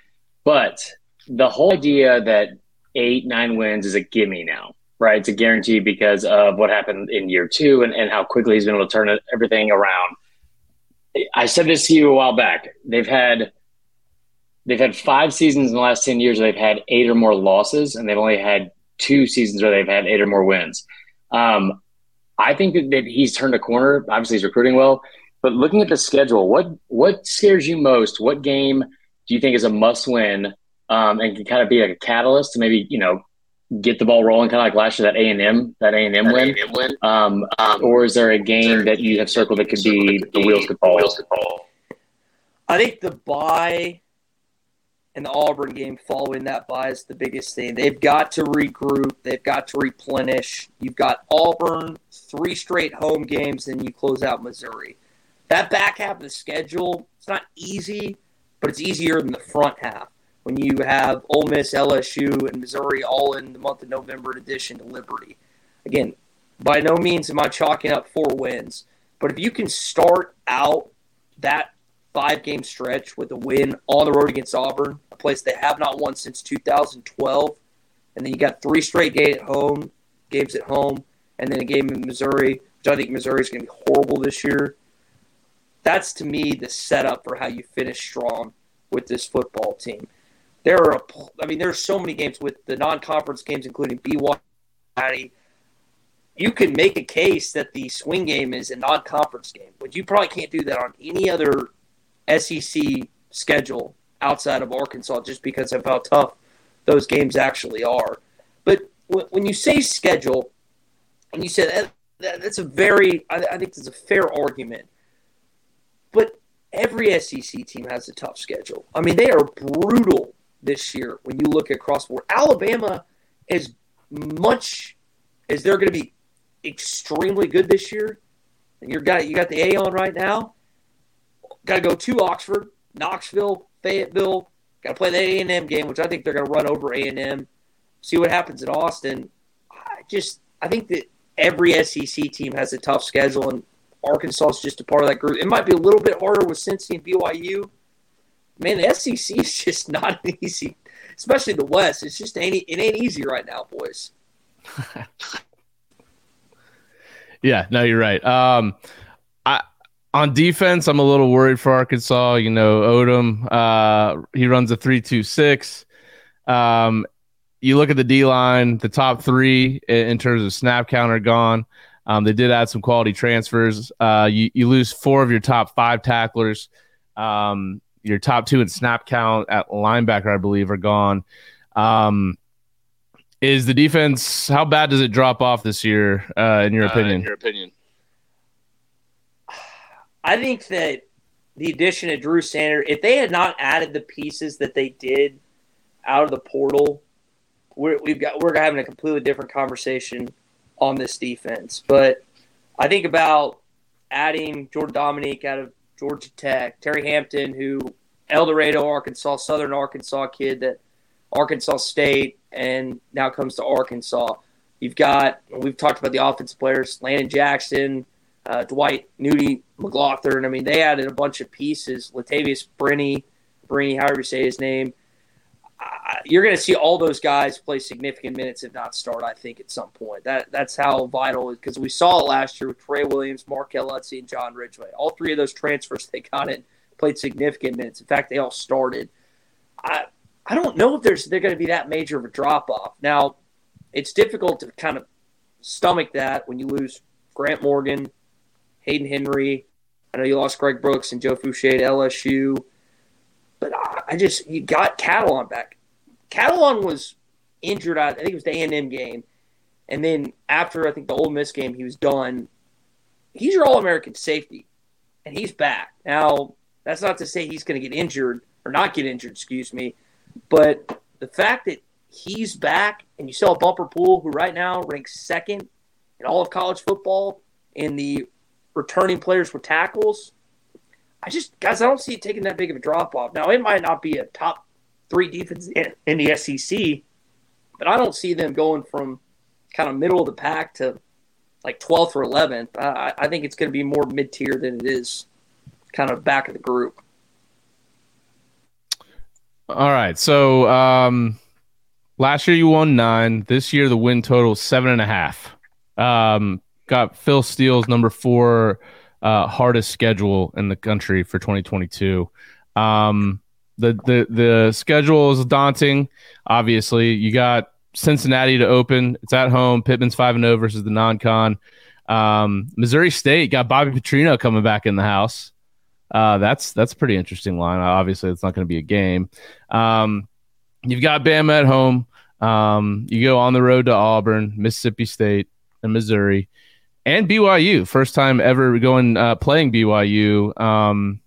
But the whole idea that eight nine wins is a gimme now right? It's a guarantee because of what happened in year two and, and how quickly he's been able to turn everything around. I said this to you a while back. They've had they've had five seasons in the last ten years where they've had eight or more losses, and they've only had two seasons where they've had eight or more wins. Um, I think that, that he's turned a corner. Obviously, he's recruiting well, but looking at the schedule, what what scares you most? What game do you think is a must win um, and can kind of be like a catalyst to maybe you know get the ball rolling, kind of like last year that A and M that A and M win, win. um, or is there a game that you have circled that could be the wheels could fall? Wheels could fall. I think the bye and the Auburn game following that bye is the biggest thing. They've got to regroup. They've got to replenish. You've got Auburn, three straight home games, and you close out Missouri. That back half of the schedule, it's not easy, but it's easier than the front half when you have Ole Miss, LSU, and Missouri all in the month of November in addition to Liberty. Again, by no means am I chalking up four wins, but if you can start out that five game stretch with a win on the road against Auburn, a place they have not won since 2012, and then you got three straight game at home games at home, and then a game in Missouri, which I think Missouri is going to be horrible this year. That's to me the setup for how you finish strong with this football team. There are, a, I mean, there's so many games with the non-conference games, including BYU. You can make a case that the swing game is a non-conference game, but you probably can't do that on any other SEC schedule outside of Arkansas, just because of how tough those games actually are. But when you say schedule, and you said that, that, that's a very, I, I think that's a fair argument. But every SEC team has a tough schedule. I mean, they are brutal this year when you look across the board. Alabama, as much as they're going to be extremely good this year, and you got you got the A on right now. Got to go to Oxford, Knoxville, Fayetteville. Got to play the A and M game, which I think they're going to run over A and M. See what happens in Austin. I just I think that every SEC team has a tough schedule, and Arkansas is just a part of that group. It might be a little bit harder with Cincy and BYU. Man, the SEC is just (laughs) not easy, especially the West. It's just ain't it ain't easy right now, boys. (laughs) yeah, no, you're right. Um, I on defense, I'm a little worried for Arkansas. You know, Odom, uh, he runs a three-two-six. Um, you look at the D line, the top three in terms of snap count are gone. Um, they did add some quality transfers. Uh, you, you lose four of your top five tacklers. Um, your top two in snap count at linebacker, I believe, are gone. Um, is the defense how bad does it drop off this year? Uh, in your opinion? Uh, in your opinion, I think that the addition of Drew Sanders, if they had not added the pieces that they did out of the portal we're, we've got we're having a completely different conversation on this defense. But I think about adding Jordan Domineck out of Georgia Tech, Terry Hampton, who El Dorado, Arkansas, Southern Arkansas kid that Arkansas State, and now comes to Arkansas. You've got we've talked about the offensive players, Landon Jackson, uh, Dwight Nudie McGlothern. I mean, they added a bunch of pieces. Latavious Brini, Brini, however you say his name you're going to see all those guys play significant minutes, if not start. I think at some point that that's how vital because we saw it last year with Trey Williams, Markell Utsey, and John Ridgeway. All three of those transfers they got in played significant minutes. In fact, they all started. I I don't know if there's they're going to be that major of a drop off. Now, it's difficult to kind of stomach that when you lose Grant Morgan, Hayden Henry. I know you lost Greg Brooks and Joe Foucha to LSU. But I just you got Catalon back. Catalon was injured. I think it was the A and M game, and then after I think the Ole Miss game, he was done. He's your All American safety, and he's back now. That's not to say he's going to get injured or not get injured. Excuse me, but the fact that he's back and you saw a Bumper Pool, who right now ranks second in all of college football in the returning players with tackles. I just guys, I don't see it taking that big of a drop off. Now it might not be a top three defense in, in the SEC, but I don't see them going from kind of middle of the pack to like 12th or 11th. I, I think it's going to be more mid tier than it is kind of back of the group. All right. So um, last year you won nine. This year the win total seven and a half. Um, got Phil Steele's number four uh, hardest schedule in the country for 2022. Um, the the the schedule is daunting. Obviously, you got Cincinnati to open. It's at home. Pittman's five and zero versus the non-con. Um, Missouri State got Bobby Petrino coming back in the house. Uh, that's that's a pretty interesting line. Obviously, it's not going to be a game. Um, you've got Bama at home. Um, you go on the road to Auburn, Mississippi State, and Missouri and BYU. First time ever going uh, playing BYU. Um,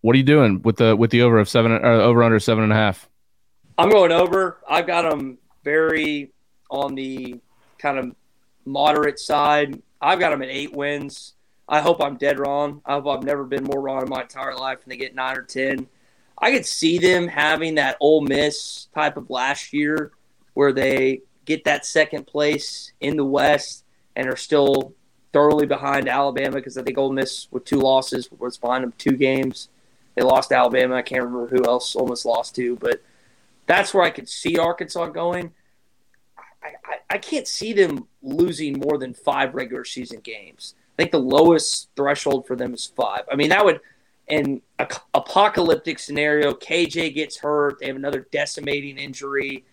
what are you doing with the with the over of seven or over under seven and a half? I'm going over. I've got them very on the kind of moderate side. I've got them at eight wins. I hope I'm dead wrong. I hope I've never been more wrong in my entire life and they get nine or ten. I could see them having that Ole Miss type of last year where they get that second place in the West and are still thoroughly behind Alabama because I think Ole Miss with two losses was behind them two games. They lost Alabama. I can't remember who else almost lost to, but that's where I could see Arkansas going. I, I, I can't see them losing more than five regular season games. I think the lowest threshold for them is five. I mean, that would, in a apocalyptic scenario, KJ gets hurt, they have another decimating injury,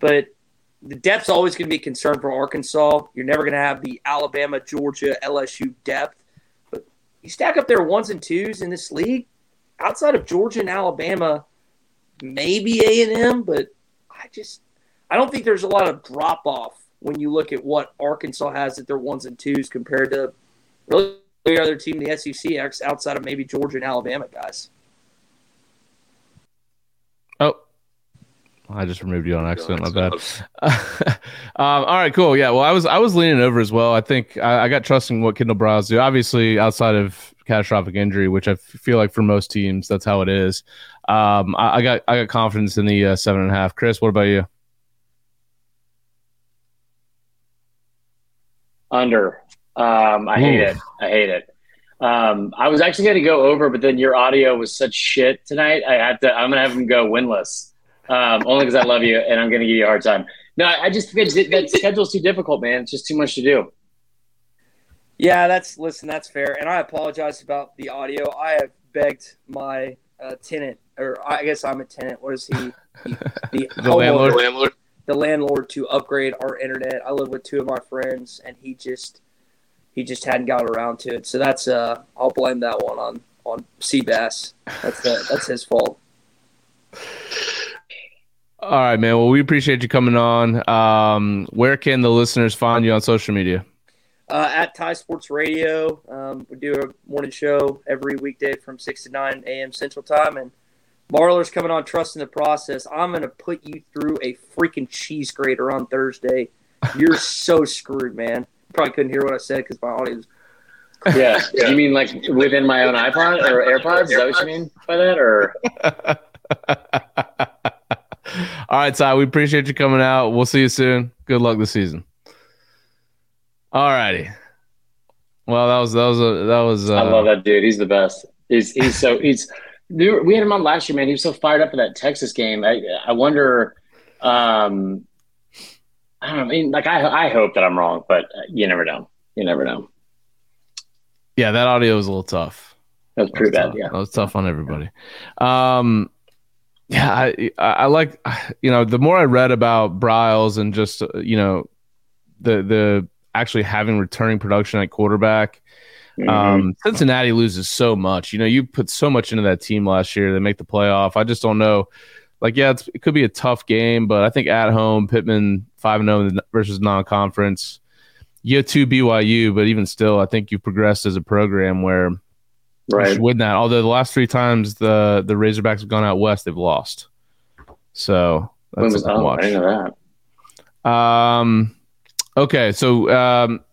but the depth's always going to be a concern for Arkansas. You're never going to have the Alabama, Georgia, LSU depth, but you stack up their ones and twos in this league. Outside of Georgia and Alabama, maybe A and M, but I just I don't think there's a lot of drop off when you look at what Arkansas has at their ones and twos compared to really every other team in the SEC outside of maybe Georgia and Alabama guys. I just removed you on accident. My bad. (laughs) um, all right, cool. Yeah, well, I was I was leaning over as well. I think I, I got trusting what Kendal Briles do. Obviously, outside of catastrophic injury, which I feel like for most teams that's how it is. Um, I, I got I got confidence in the uh, seven and a half. Chris, what about you? Under. Um, I Ooh. hate it. I hate it. Um, I was actually going to go over, but then your audio was such shit tonight. I had to. I'm going to have him go winless, um, only because I love you and I'm going to give you a hard time. No, I just think that schedule's too difficult, man. It's just too much to do. Yeah, that's listen. That's fair, and I apologize about the audio. I have begged my uh, tenant, or I guess I'm a tenant. What is he? (laughs) The, the, the landlord. The landlord to upgrade our internet. I live with two of my friends, and he just he just hadn't got around to it. So that's uh, I'll blame that one on on Seabass. That's the, that's his fault. (laughs) All right, man. Well, we appreciate you coming on. Um, where can the listeners find you on social media? Uh, at Thai Sports Radio, um, we do a morning show every weekday from six to nine a.m. Central Time, and Marler's coming on Trust in the Process. I'm going to put you through a freaking cheese grater on Thursday. You're (laughs) so screwed, man. Probably couldn't hear what I said because my audio was. Yeah. yeah. You mean like within my own iPod or AirPods? Is that what you mean by that? Or. (laughs) (laughs) All right, Tye. We appreciate you coming out. We'll see you soon. Good luck this season. All righty. Well, that was that was a that was. Uh, I love that dude. He's the best. He's he's so he's we had him on last year, man. He was so fired up for that Texas game. I I wonder. Um, I don't know. I mean, like I I hope that I'm wrong, but you never know. You never know. Yeah, that audio was a little tough. That was pretty that was bad. Yeah, that was tough on everybody. Um, yeah, I I like you know the more I read about Briles and just you know the the actually having returning production at quarterback Mm-hmm. Um, Cincinnati loses so much. You know, you put so much into that team last year. They make the playoff. I just don't know. Like, yeah, it could be a tough game, but I think at home, Pittman five and zero oh versus non-conference. You two BYU, but even still, I think you've progressed as a program where right. win that. Although the last three times the the Razorbacks have gone out west, they've lost. So that's was, oh, watch. I know that. Um. Okay, so um,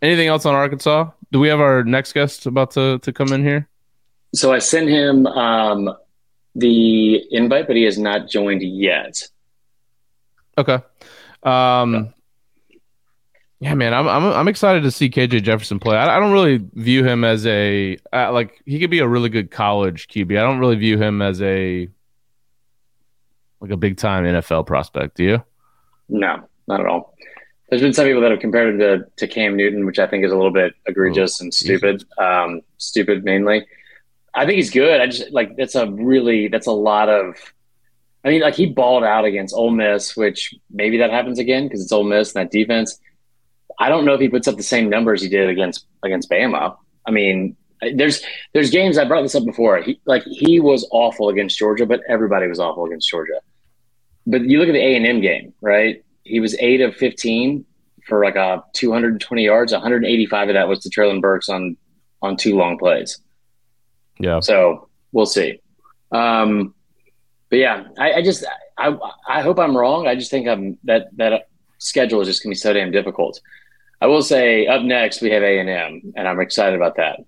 anything else on Arkansas? do we have our next guest about to, to come in here? So I sent him um, the invite, but he has not joined yet. Okay. Um, yeah, man, I'm, I'm I'm excited to see KJ Jefferson play. I, I don't really view him as a uh, like he could be a really good college QB. I don't really view him as a like a big time NFL prospect. Do you? No, not at all. There's been some people that have compared him to, to Cam Newton, which I think is a little bit egregious oh, and stupid. Um, stupid mainly. I think he's good. I just like that's a really that's a lot of. I mean, like he balled out against Ole Miss, which maybe that happens again because it's Ole Miss and that defense. I don't know if he puts up the same numbers he did against against Bama. I mean, there's there's games I brought this up before. He like he was awful against Georgia, but everybody was awful against Georgia. But you look at the A and M game, right? he was eight of 15 for like a 220 yards. 185 of that was to Treylon Burks on on two long plays. Yeah. So we'll see. Um, but yeah, I, I just I I hope I'm wrong. I just think I'm that that schedule is just gonna be so damn difficult. I will say up next we have A and M, and I'm excited about that.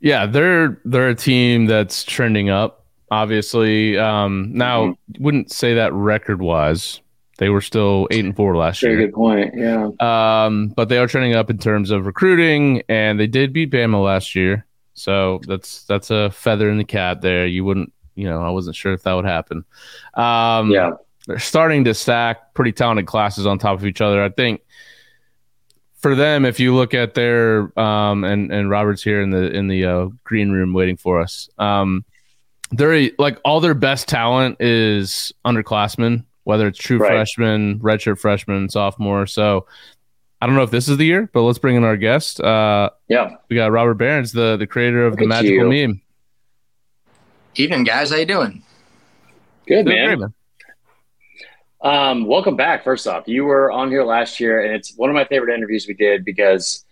Yeah, they're they're a team that's trending up. Obviously, um, now mm-hmm. wouldn't say that record wise, they were still eight and four last Very year. Good point. Yeah. Um, but they are trending up in terms of recruiting, and they did beat Bama last year, so that's that's a feather in the cap there. You wouldn't you know, I wasn't sure if that would happen. Um, Yeah. they're starting to stack pretty talented classes on top of each other. I think for them, if you look at their um, and and Robert's here in the in the uh, green room waiting for us. Um, they're like all their best talent is underclassmen, whether it's true Right. freshmen, redshirt freshmen, sophomore. So I don't know if this is the year, but let's bring in our guest. Uh, Yeah. we got Robert Behrens, the the creator of Look the magical you. meme. Evening, guys. How you doing? Good, Doing man. great, man. Um, welcome back. First off, you were on here last year, and it's one of my favorite interviews we did because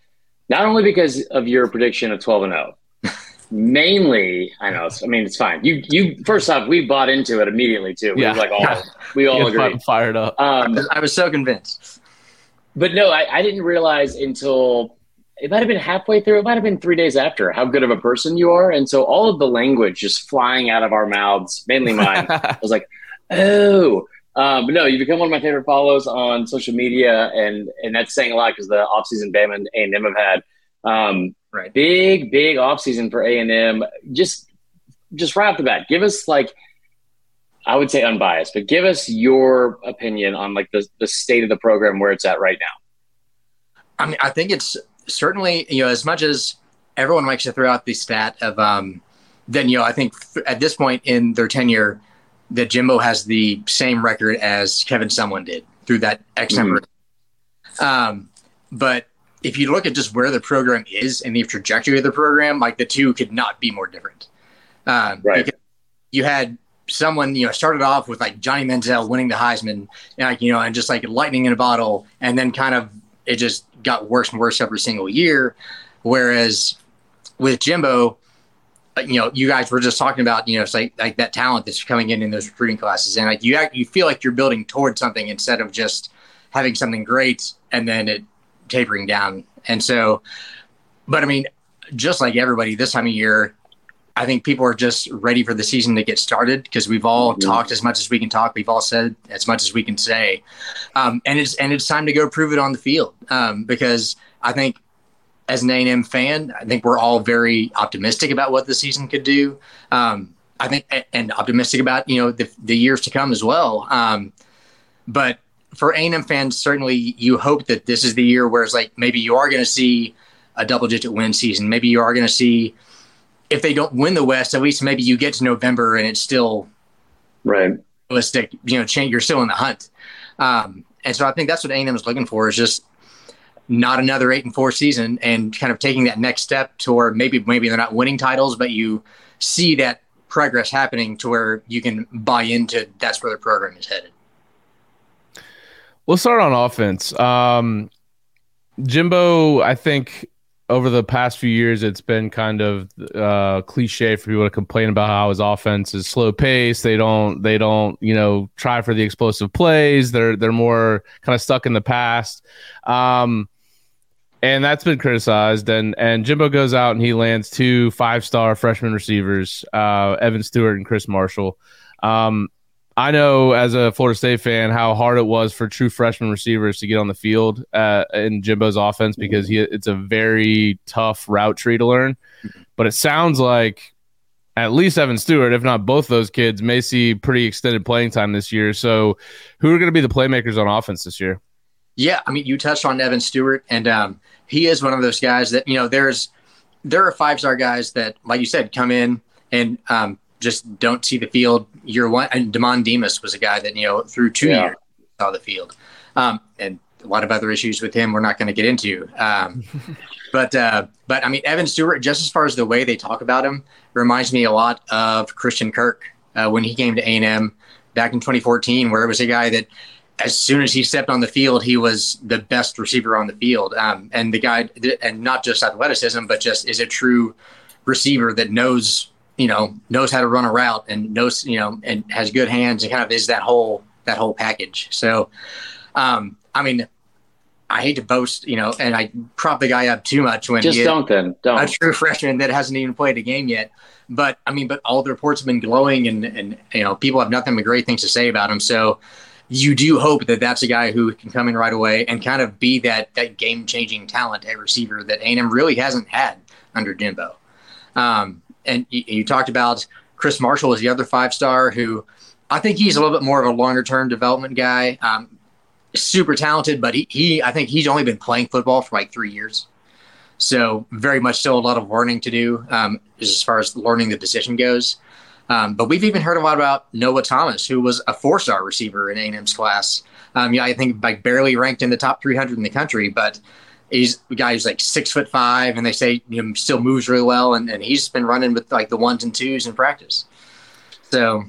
not only because of your prediction of twelve and zero, (laughs) mainly I know. I mean, it's fine. You you first off, we bought into it immediately too. We Yeah. were like all we all Get agree. fired up. Um, I was so convinced. but no, I, I didn't realize until it might have been halfway through. It might have been three days after how good of a person you are, and so all of the language just flying out of our mouths, mainly mine. (laughs) I was like, oh. Um, but no, you've become one of my favorite follows on social media, and and that's saying a lot because the offseason Bama and A and M have had um, Right. big, big offseason for A and M. Just just right off the bat, give us like I would say unbiased, but give us your opinion on like the the state of the program where it's at right now. I mean, I think it's certainly you know as much as everyone likes to throw out the stat of um, then you know I think at this point in their tenure that Jimbo has the same record as Kevin Sumlin did through that X number. Um, but if you look at just where the program is and the trajectory of the program, like the two could not be more different. Um, Right. You had Sumlin you know started off with like Johnny Manziel winning the Heisman, and like you know, and just like lightning in a bottle, and then kind of it just got worse and worse every single year. Whereas with Jimbo, you know, you guys were just talking about, you know, it's like like that talent that's coming in in those recruiting classes, and like you act, you feel like you're building towards something instead of just having something great and then it tapering down. And so, but I mean, just like everybody this time of year, I think people are just ready for the season to get started because we've all Mhm. talked as much as we can talk. We've all said as much as we can say, um, and it's and it's time to go prove it on the field um, because I think as an A&M fan, I think we're all very optimistic about what the season could do. Um, I think and optimistic about you know the, the years to come as well. Um, but for A&M fans, certainly you hope that this is the year where it's like maybe you are going to see a double-digit win season. Maybe you are going to see if they don't win the West, at least maybe you get to November and it's still Right. realistic. You know, change. You're still in the hunt, um, and so I think that's what A&M is looking for is just not another eight and four season, and kind of taking that next step to where maybe maybe they're not winning titles, but you see that progress happening to where you can buy into that's where the program is headed. We'll start on offense. Um, Jimbo, I think over the past few years, it's been kind of uh, cliche for people to complain about how his offense is slow paced. They don't, they don't, you know, try for the explosive plays. They're they're more kind of stuck in the past, um, and that's been criticized. And and Jimbo goes out and he lands two five star freshman receivers, uh, Evan Stewart and Chris Marshall. Um, I know as a Florida State fan how hard it was for true freshman receivers to get on the field uh, in Jimbo's offense because he it's a very tough route tree to learn. But it sounds like at least Evan Stewart, if not both those kids, may see pretty extended playing time this year. So, who are going to be the playmakers on offense this year? Yeah, I mean, you touched on Evan Stewart, and um, he is one of those guys that you know. There's there are five star guys that, like you said, come in and um, just don't see the field year one. And Demond Demas was a guy that you know through two Yeah. years saw the field, um, and a lot of other issues with him we're not going to get into. Um, (laughs) but uh, but I mean, Evan Stewart, just as far as the way they talk about him, reminds me a lot of Christian Kirk uh, when he came to A and M back in 2014, where it was a guy that as soon as he stepped on the field, he was the best receiver on the field. Um, and the guy, and not just athleticism, but just is a true receiver that knows, you know, knows how to run a route and knows, you know, and has good hands and kind of is that whole that whole package. So, um, I mean, I hate to boast, you know, and I prop the guy up too much when Just he, don't then. a Don't. a true freshman that hasn't even played a game yet. But I mean, but all the reports have been glowing, and and you know, people have nothing but great things to say about him. So you do hope that that's a guy who can come in right away and kind of be that that game changing talent at receiver that A&M really hasn't had under Jimbo. Um, and you, you talked about Chris Marshall is the other five star who I think he's a little bit more of a longer term development guy. Um, super talented, but he, he I think he's only been playing football for like three years. So very much still a lot of learning to do um, as far as learning the position goes. Um, but we've even heard a lot about Noah Thomas, who was a four-star receiver in A&M's class. Um, yeah, I think like barely ranked in the top 300 in the country, but he's a guy who's like six foot five, and they say you know, still moves really well, and, and he's been running with like the ones and twos in practice. So,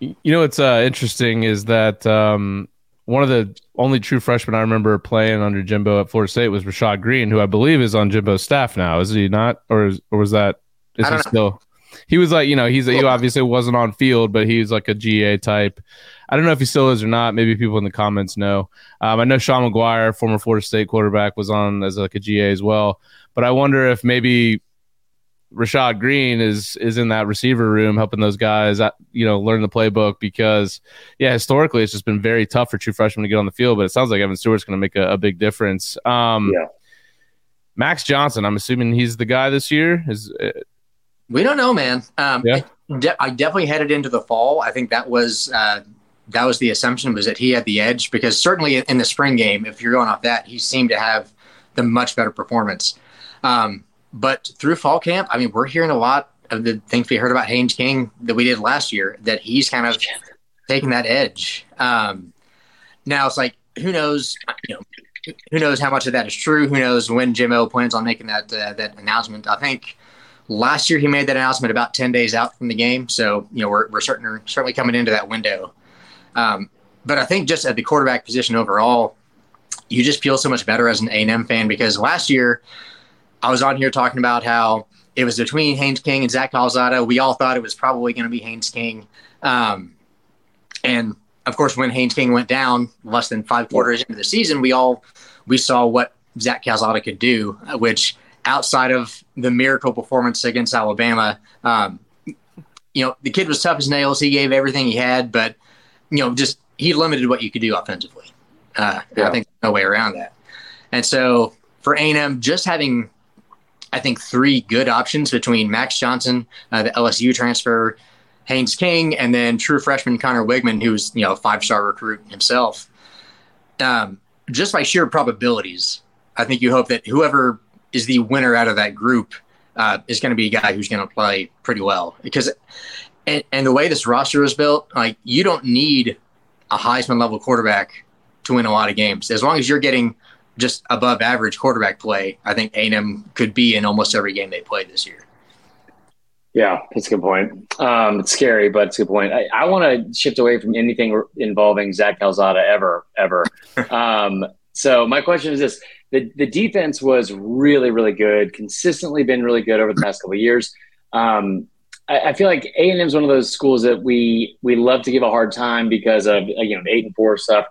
you know what's uh, interesting is that um, one of the only true freshmen I remember playing under Jimbo at Florida State was Rashad Greene, who I believe is on Jimbo's staff now. Is he not, or is, or was that? Is he know. still? He was like, you know, he's he obviously wasn't on field, but he's like a GA type. I don't know if he still is or not. Maybe people in the comments know. Um, I know Sean Maguire, former Florida State quarterback, was on as like a GA as well. But I wonder if maybe Rashad Greene is is in that receiver room helping those guys, uh, you know, learn the playbook because, yeah, historically it's just been very tough for true freshmen to get on the field. But it sounds like Evan Stewart's going to make a, a, big difference. Um, yeah. Max Johnson, I'm assuming he's the guy this year. Is uh, we don't know, man. Um, yeah. De- I definitely headed into the fall. I think that was uh, that was the assumption was that he had the edge because certainly in the spring game, if you're going off that, he seemed to have the much better performance. Um, but through fall camp, I mean, we're hearing a lot of the things we heard about Haynes King that we did last year that he's kind of taking that edge. Um, now it's like, who knows, you know, who knows how much of that is true? Who knows when Jimbo plans on making that uh, that announcement? I think last year he made that announcement about ten days out from the game, so you know we're we're certain, certainly coming into that window. Um, but I think just at the quarterback position overall, you just feel so much better as an A&M fan because last year I was on here talking about how it was between Haynes King and Zach Calzada. We all thought it was probably going to be Haynes King. Um, and of course, when Haynes King went down less than five quarters into the season, we all we saw what Zach Calzada could do, which outside of the miracle performance against Alabama, um, you know, the kid was tough as nails. He gave everything he had, but you know, just he limited what you could do offensively. Uh, yeah. I think no way around that. And so for A&M, just having I think, three good options between Max Johnson, uh, the LSU transfer, Haynes King, and then true freshman Conner Weigman, who's you know a five star recruit himself. Um, just by sheer probabilities, I think you hope that whoever is the winner out of that group uh, is going to be a guy who's going to play pretty well. Because, and, and the way this roster is built, like you don't need a Heisman level quarterback to win a lot of games. As long as you're getting just above average quarterback play, I think A&M could be in almost every game they play this year. Yeah, that's a good point. Um, it's scary, but it's a good point. I, I want to shift away from anything involving Zach Calzada ever, ever. (laughs) um, so my question is this: the the defense was really, really good, consistently been really good over the past couple years. Um, I, feel like A and M is one of those schools that we we love to give a hard time because of you know eight and four stuff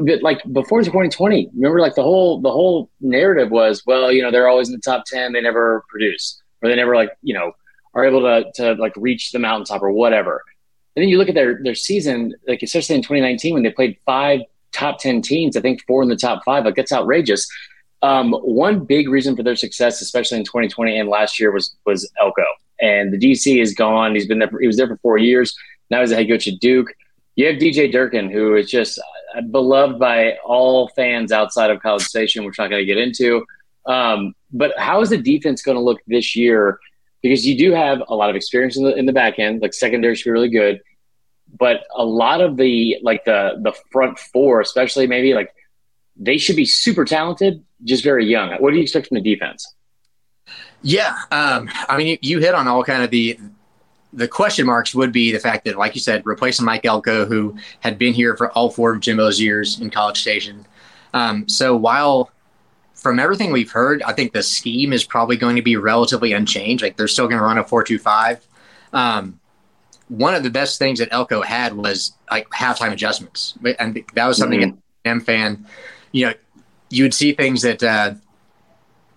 but like before 2020, remember like the whole the whole narrative was, well, you know, they're always in the top 10, they never produce, or they never like, you know, are able to to like reach the mountaintop or whatever. And then you look at their their season, like especially in 2019 when they played five top 10 teams, I think four in the top five, like that's outrageous. Um, one big reason for their success, especially in 2020 and last year, was was Elko. And the DC is gone. He's been there. For, he was there for four years. Now he's a head coach at Duke. You have DJ Durkin, who is just beloved by all fans outside of College Station, which I'm not going to get into. Um, but how is the defense going to look this year? Because you do have a lot of experience in the in the back end, like secondary should be really good, but a lot of the like the the front four, especially maybe like they should be super talented, just very young. What do you expect from the defense? Yeah, um, I mean, you, you hit on all kind of the the question marks would be the fact that, like you said, replacing Mike Elko, who had been here for all four of Jimbo's years in College Station. Um, so while from everything we've heard, I think the scheme is probably going to be relatively unchanged. Like they're still going to run a four-two-five. Um, one of the best things that Elko had was like halftime adjustments, and that was something mm-hmm. an M fan, you know, you would see things that uh,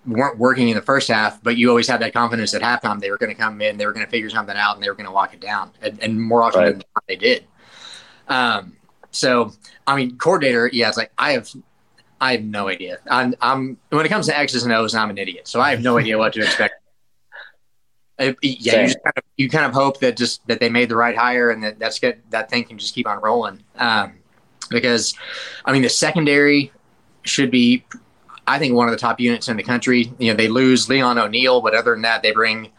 weren't working in the first half, but you always had that confidence at halftime they were going to come in, they were going to figure something out, and they were going to lock it down. And, and more often right. than not, they did. Um, so, I mean, coordinator, yeah, it's like I have, I have no idea. I'm, I'm when it comes to X's and O's, I'm an idiot, so I have no idea what to expect. Uh, yeah, you just kind of you kind of hope that just that they made the right hire and that that's good. That thing can just keep on rolling. Um, because, I mean, the secondary should be, I think, one of the top units in the country. You know, they lose Leon O'Neal, but other than that, they bring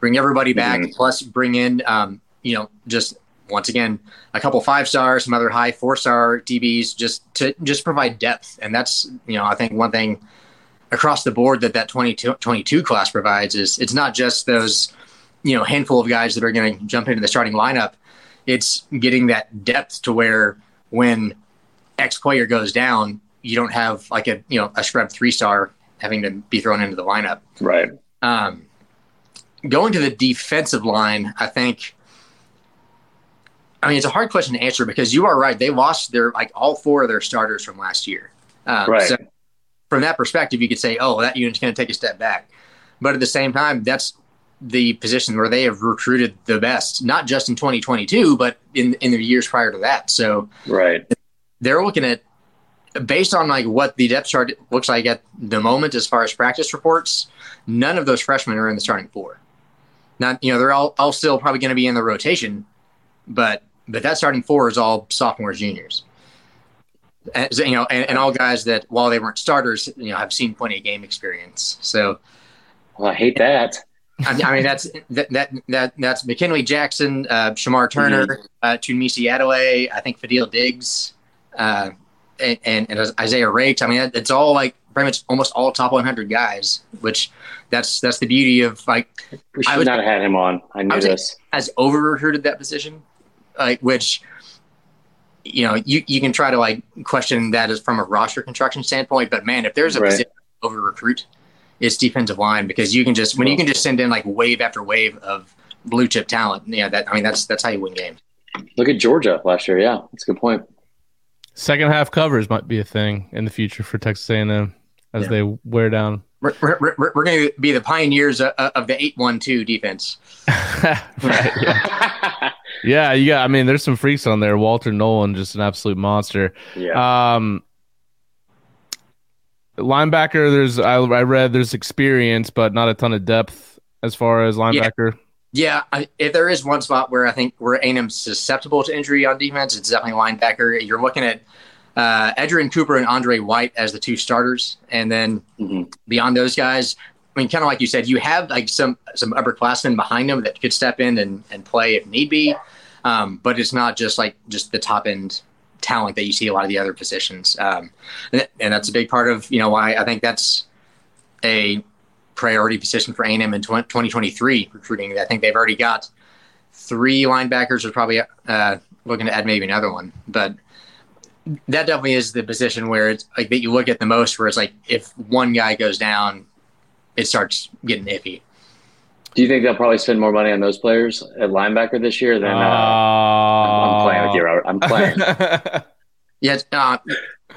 bring everybody back. Mhm. Plus, bring in, um, you know, just once again a couple five stars, some other high four star DBs, just to just provide depth. And that's you know, I think one thing across the board that that 22, 22 class provides is it's not just those you know handful of guys that are going to jump into the starting lineup. It's getting that depth to where when X player goes down, you don't have like a you know a scrub three star having to be thrown into the lineup. Right. Um, going to the defensive line, I think. I mean, it's a hard question to answer because you are right. They lost their like all four of their starters from last year. Um, Right. So from that perspective, you could say, "Oh, that unit's going to take a step back," but at the same time, that's the position where they have recruited the best, not just in 2022, but in in the years prior to that. So Right. they're looking at based on like what the depth chart looks like at the moment as far as practice reports none of those freshmen are in the starting four not you know they're all, all still probably going to be in the rotation but but that starting four is all sophomores juniors and, you know and, and all guys that while they weren't starters you know have seen plenty of game experience so Well, I hate that. I, I mean that's that, that that that's McKinley Jackson, uh, Shemar Turner, uh, Tunmise Adeleye, I think Fadil Diggs, uh, and, and, and Isaiah Raikes. I mean, that- it's all like pretty much almost all top 100 guys, which that's that's the beauty of like We I should not have had him on. I knew was- this. has over recruited that position, like which you know you you can try to like question that as from a roster construction standpoint, but man, if there's a Right. over recruit, it's defensive line because you can just when you can just send in like wave after wave of blue chip talent. Yeah, that I mean that's that's how you win games. Look at Georgia last year. Yeah, that's a good point. Second half covers might be a thing in the future for Texas A&M as Yeah. they wear down. We're, we're, we're, we're going to be the pioneers of, of the eight one two defense. right, (laughs) yeah. yeah, you got. I mean, there's some freaks on there. Walter Nolen, just an absolute monster. yeah. Um, linebacker, there's I, I read there's experience, but not a ton of depth as far as linebacker. Yeah, I, if there is one spot where I think where A&M's susceptible to injury on defense, it's definitely linebacker. You're looking at uh, Adrian Cooper and Andre White as the two starters, and then Mhm. beyond those guys, I mean, kind of like you said, you have like some some upperclassmen behind them that could step in and, and play if need be, um, but it's not just like just the top end talent that you see a lot of the other positions, um, and, and that's a big part of you know why I think that's a priority position for A&M in 20, 2023 recruiting. I think they've already got three linebackers. They're probably uh, looking to add maybe another one, but that definitely is the position where it's like that you look at the most. Where it's like if one guy goes down, it starts getting iffy. Do you think they'll probably spend more money on those players at linebacker this year than? Uh, I'm, I'm playing with you, Robert. I'm playing. (laughs) Yeah. Uh,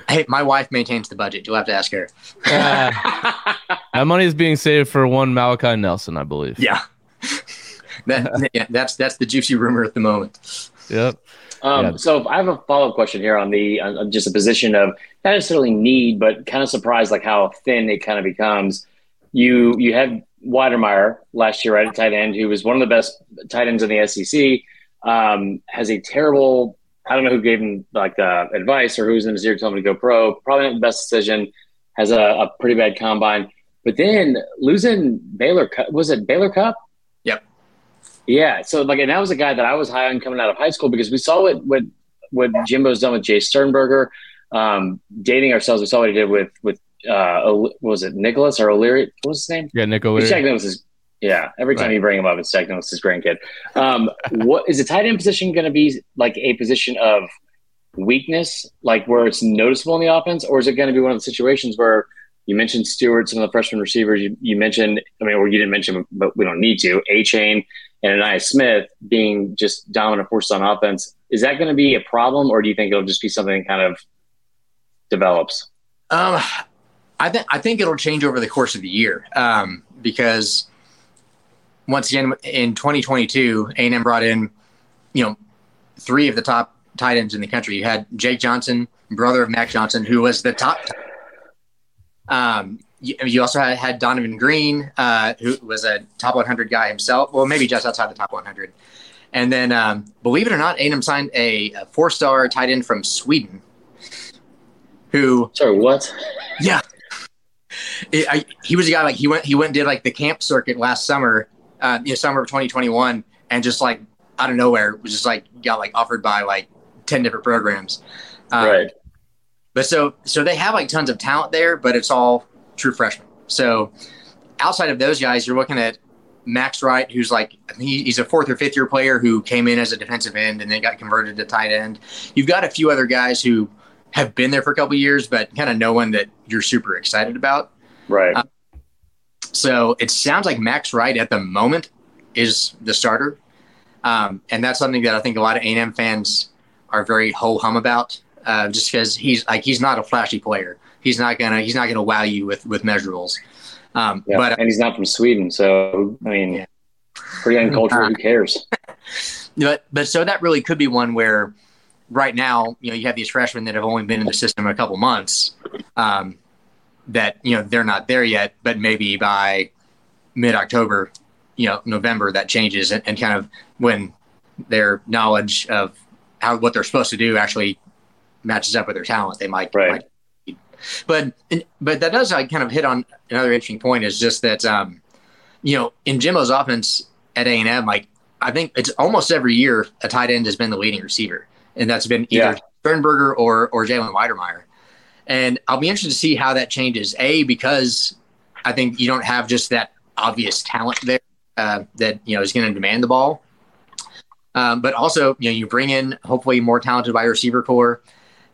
hey, my wife maintains the budget. You'll have to ask her. (laughs) that money is being saved for one Malachi Nelson, I believe. Yeah. (laughs) that, yeah, that's that's the juicy rumor at the moment. Yep. Um, Yeah. So I have a follow up question here on the on just a position of not necessarily need, but kind of surprised like how thin it kind of becomes. You you had Wydermyer last year, right at tight end, who was one of the best tight ends in the SEC. Um, has a terrible. I don't know who gave him like the advice or who's in his ear telling him to go pro. Probably not the best decision. Has a, a pretty bad combine, but then losing Baylor Cupp was it Baylor Cupp? Yeah. So like, and that was a guy that I was high on coming out of high school because we saw what what what Jimbo's done with Jace Sternberger. Um, dating ourselves, we saw what he did with with uh, was it Nicholas or O'Leary? What was his name? Yeah, Nicholas. He's checking with his. Yeah, every time Right. you bring him up, it's with his grandkid. Um, (laughs) what is the tight end position going to be like a position of weakness, like where it's noticeable in the offense, or is it going to be one of the situations where you mentioned Stewart, some of the freshman receivers, you, you mentioned, I mean, or you didn't mention, but we don't need to, Achane and Ainias Smith being just dominant force on offense. Is that going to be a problem, or do you think it'll just be something that kind of develops? Um, I think I think it'll change over the course of the year um, because once again in 2022, A&M brought in you know three of the top tight ends in the country. You had Jake Johnson, brother of Mac Johnson, who was the top. Um, you, you also had, had Donovan Green, uh, who was a top 100 guy himself. Well, maybe just outside the top 100. And then, um, believe it or not, A&M signed a, a four-star tight end from Sweden. Who? Sorry, what? Yeah, it, I, he was a guy like he went he went and did like the camp circuit last summer, uh, you know, summer of 2021, and just like out of nowhere was just like got like offered by like 10 different programs. Um, right. But so so they have like tons of talent there, but it's all true freshman. So outside of those guys, you're looking at Max Wright, who's like he, he's a fourth or fifth year player who came in as a defensive end and then got converted to tight end. You've got a few other guys who have been there for a couple years, but kind of no one that you're super excited about. Right. Uh, so it sounds like Max Wright at the moment is the starter, um, and that's something that I think a lot of A&M fans are very ho hum about, uh, just because he's like he's not a flashy player. He's not gonna he's not gonna wow you with with measurables. Um, yeah. But and he's not from Sweden, so I mean, Yeah. pretty uncultured. Who cares? (laughs) but but so that really could be one where right now you know you have these freshmen that have only been in the system a couple months um, that you know they're not there yet but maybe by mid-october you know november that changes and, and kind of when their knowledge of how what they're supposed to do actually matches up with their talent they might, Right. might but but that does like, kind of hit on another interesting point is just that um, you know in Jimbo's offense at A&M like I think it's almost every year a tight end has been the leading receiver, and that's been either Yeah. Sternberger or or Jalen Wydermyer. And I'll be interested to see how that changes. A because I think you don't have just that obvious talent there uh, that you know is going to demand the ball. Um, but also, you know, you bring in hopefully more talented wide receiver corps.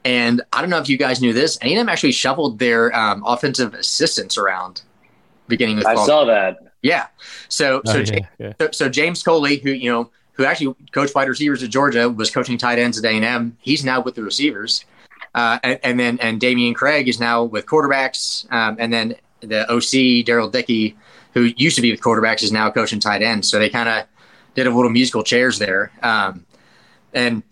And I don't know if you guys knew this. A&M actually shuffled their um, offensive assistants around, beginning with I fall. saw that. Yeah. So so Oh, Jake yeah, yeah. so, so James Coley, who you know, who actually coached wide receivers at Georgia, was coaching tight ends at A and M. He's now with the receivers, uh, and, and then and Dameyune Craig is now with quarterbacks, um, and then the OC Darrell Dickey, who used to be with quarterbacks, is now coaching tight ends. So they kind of did a little musical chairs there, um, and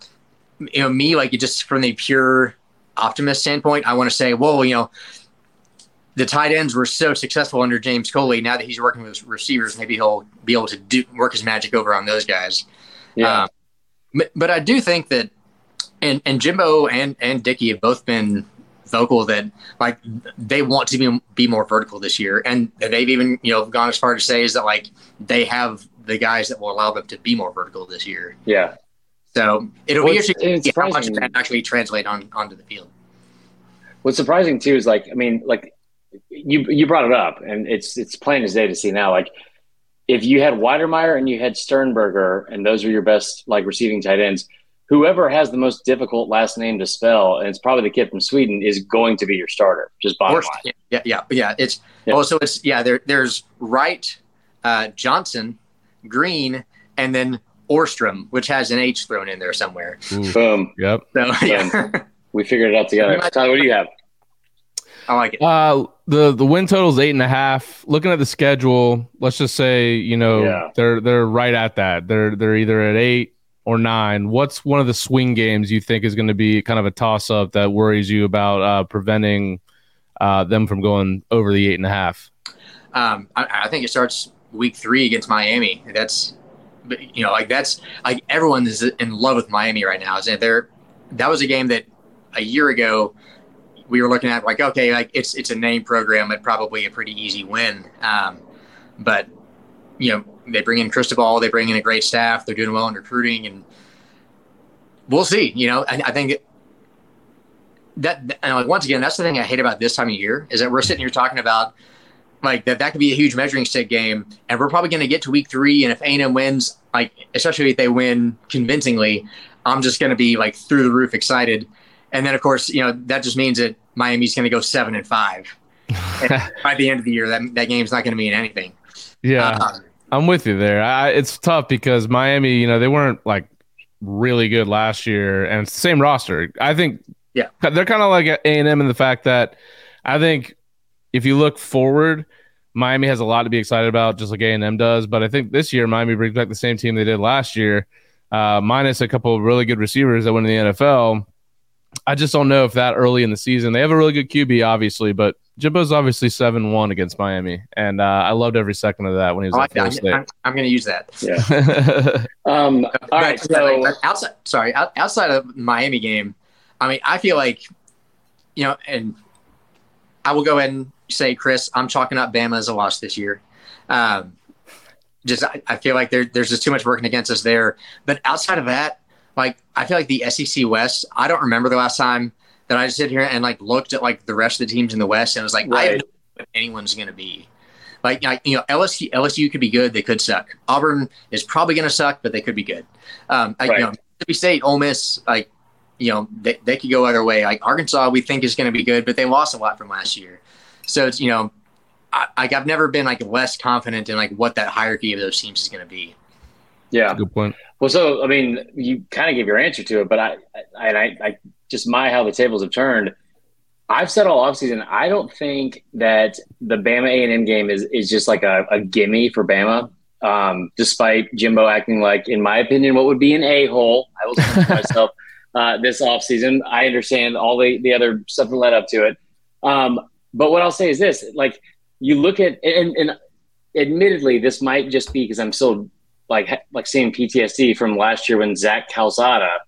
you know, me like just from the pure optimist standpoint, I want to say, well, you know, the tight ends were so successful under James Coley. Now that he's working with receivers, maybe he'll be able to do work his magic over on those guys. Yeah. Um, but, but I do think that, and and Jimbo and and Dickey have both been vocal that like they want to be be more vertical this year, and they've even you know gone as far to say is that like they have the guys that will allow them to be more vertical this year. yeah. So it'll Well, be interesting to see how much that actually translate on onto the field. What's surprising too is like, I mean, like you you brought it up, and it's it's plain as day to see now. Like, if you had Wydermyer and you had Sternberger, and those are your best like receiving tight ends, whoever has the most difficult last name to spell, and it's probably the kid from Sweden, is going to be your starter. Just bottom Or- line. yeah, yeah, yeah. It's Yeah. oh, so it's yeah. There, there's Wright, uh, Johnson, Green, and then Ohrstrom, which has an H thrown in there somewhere. Ooh, Boom. yep. So yeah, We figured it out together. We Tyler, what do you have? I like it. Uh, the the win total is eight and a half. Looking at the schedule, let's just say you know Yeah. they're they're right at that. They're they're either at eight or nine. What's one of the swing games you think is going to be kind of a toss up that worries you about uh, preventing uh, them from going over the eight and a half? Um, I, I think it starts week three against Miami. That's but, you know like that's like everyone is in love with Miami right now. Is they're that was a game that a year ago we were looking at like okay like it's it's a name program but probably a pretty easy win. Um, but you know they bring in Cristobal, they bring in a great staff, they're doing well in recruiting, and we'll see. You know I, I think. That and like once again, that's the thing I hate about this time of year is that we're sitting here talking about like that that could be a huge measuring stick game and we're probably going to get to week three and if a&m wins like especially if they win convincingly i'm just going to be like through the roof excited and then of course you know that just means that miami's going to go seven and five (laughs) and by the end of the year that, that game's not going to mean anything Yeah, Uh, I'm with you there. I, it's tough because Miami, you know, they weren't like really good last year, and it's the same roster. I think, Yeah. they're kind of like A and M in the fact that I think if you look forward, Miami has a lot to be excited about, just like A and M does. But I think this year Miami brings back the same team they did last year, uh, minus a couple of really good receivers that went in the NFL. I just don't know if that early in the season they have a really good QB, obviously, but Jimbo's obviously seven one against Miami, and uh, I loved every second of that when he was I like that. I'm, I'm, I'm going to use that. Yeah. (laughs) Um, all But- right. So like, outside, sorry, out, outside of Miami game, I mean, I feel like, you know, and I will go ahead and say, Chris, I'm chalking up Bama as a loss this year. Um, just, I, I feel like there, there's just too much working against us there. But outside of that, like, I feel like the SEC West, I don't remember the last time that I sit here and like looked at like the rest of the teams in the West and was like, I have Right. no idea what anyone's going to be. Like, like, you know, LSU, LSU could be good. They could suck. Auburn is probably going to suck, but they could be good. Um, like, you know, Right. Mississippi State, Ole Miss, like, you know, they, they could go either way. Like Arkansas, we think is going to be good, but they lost a lot from last year. So it's, you know, I, like I've never been like less confident in like what that hierarchy of those teams is going to be. yeah. Good point. Well, so I mean, you kind of gave your answer to it, but I, I, and I, I just my how the tables have turned. I've said all offseason, I don't think that the Bama A and M game is is just like a, a gimme for Bama. Um, despite Jimbo acting like, in my opinion, what would be an a hole. I will speak for myself (laughs) uh, this offseason. I understand all the the other stuff that led up to it. Um, but what I'll say is this: like you look at and, and admittedly, this might just be because I'm still like like seeing PTSD from last year when Zach Calzada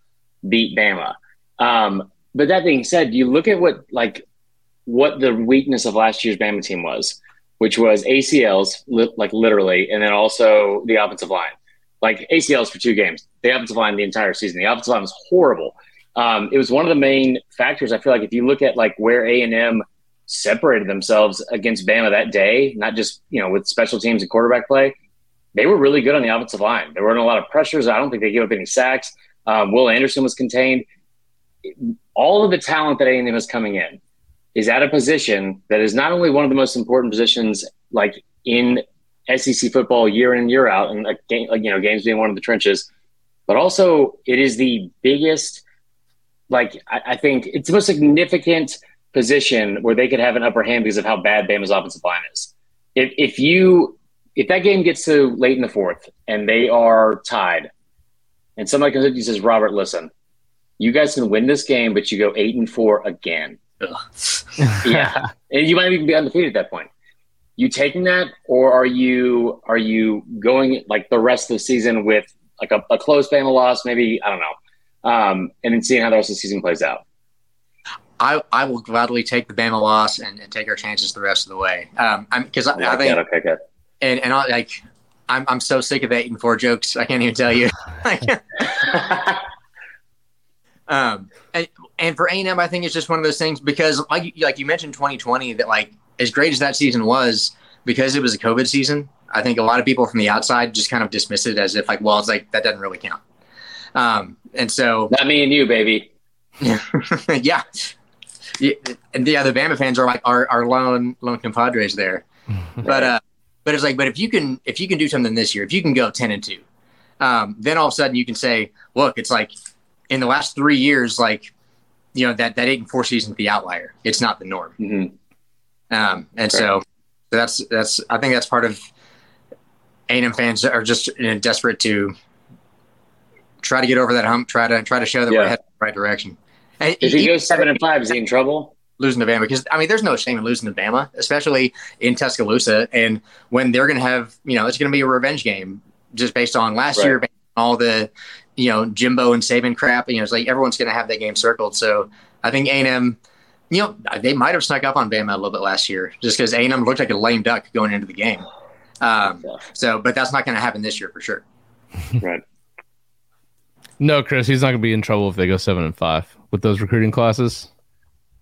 beat Bama. Um, but that being said, you look at what like what the weakness of last year's Bama team was, which was ACLs, li- like literally, and then also the offensive line. Like ACLs for two games, the offensive line the entire season. The offensive line was horrible. Um, it was one of the main factors. I feel like if you look at like where A and M separated themselves against Bama that day, not just you know with special teams and quarterback play, they were really good on the offensive line. There weren't a lot of pressures. I don't think they gave up any sacks. Um, Will Anderson was contained. All of the talent that A&M is coming in is at a position that is not only one of the most important positions, like in SEC football, year in and year out, and game, you know, games being one of the trenches, but also it is the biggest. Like I, I think it's the most significant position where they could have an upper hand because of how bad Bama's offensive line is. If if you if that game gets to late in the fourth and they are tied, and somebody comes up to you and says, Robert, listen, you guys can win this game, but you go eight and four again. Yeah. (laughs) and you might even be undefeated at that point. You taking that, or are you are you going like the rest of the season with like a, a close Bama loss, maybe I don't know, um, and then seeing how the rest of the season plays out? I, I will gladly take the Bama loss and, and take our chances the rest of the way. Um, I'm because I, I think okay, good. and and I, like I'm I'm so sick of eight and four jokes. I can't even tell you. (laughs) um, and, and for A and I think it's just one of those things because like you- like you mentioned, 2020 that like as great as that season was because it was a COVID season. I think a lot of people from the outside just kind of dismiss it as if like, well, it's like that doesn't really count. Um, and so Not me and you, baby. (laughs) yeah. Yeah. And yeah, the Bama fans are like our, our lone lone compadres there. (laughs) But uh but it's like, but if you can if you can do something this year, if you can go ten and two, um, then all of a sudden you can say, look, it's like in the last three years, like, you know, that that eight and four season's the outlier. It's not the norm. hmm Um, and so that's that's I think that's part of A&M fans are just you know, desperate to try to get over that hump, try to try to show that Yeah. we're headed in the right direction. And If he even goes seven and five, is he in trouble? losing to Bama because I mean, there's no shame in losing to Bama, especially in Tuscaloosa, and when they're going to have you know it's going to be a revenge game just based on last Right. year, all the you know Jimbo and Saban crap. You know, it's like everyone's going to have that game circled. So I think A&M. You know, they might have snuck up on Bama a little bit last year, just because A&M looked like a lame duck going into the game. Um, so, but that's not going to happen this year for sure. right. (laughs) No, Chris, he's not going to be in trouble if they go seven and five with those recruiting classes.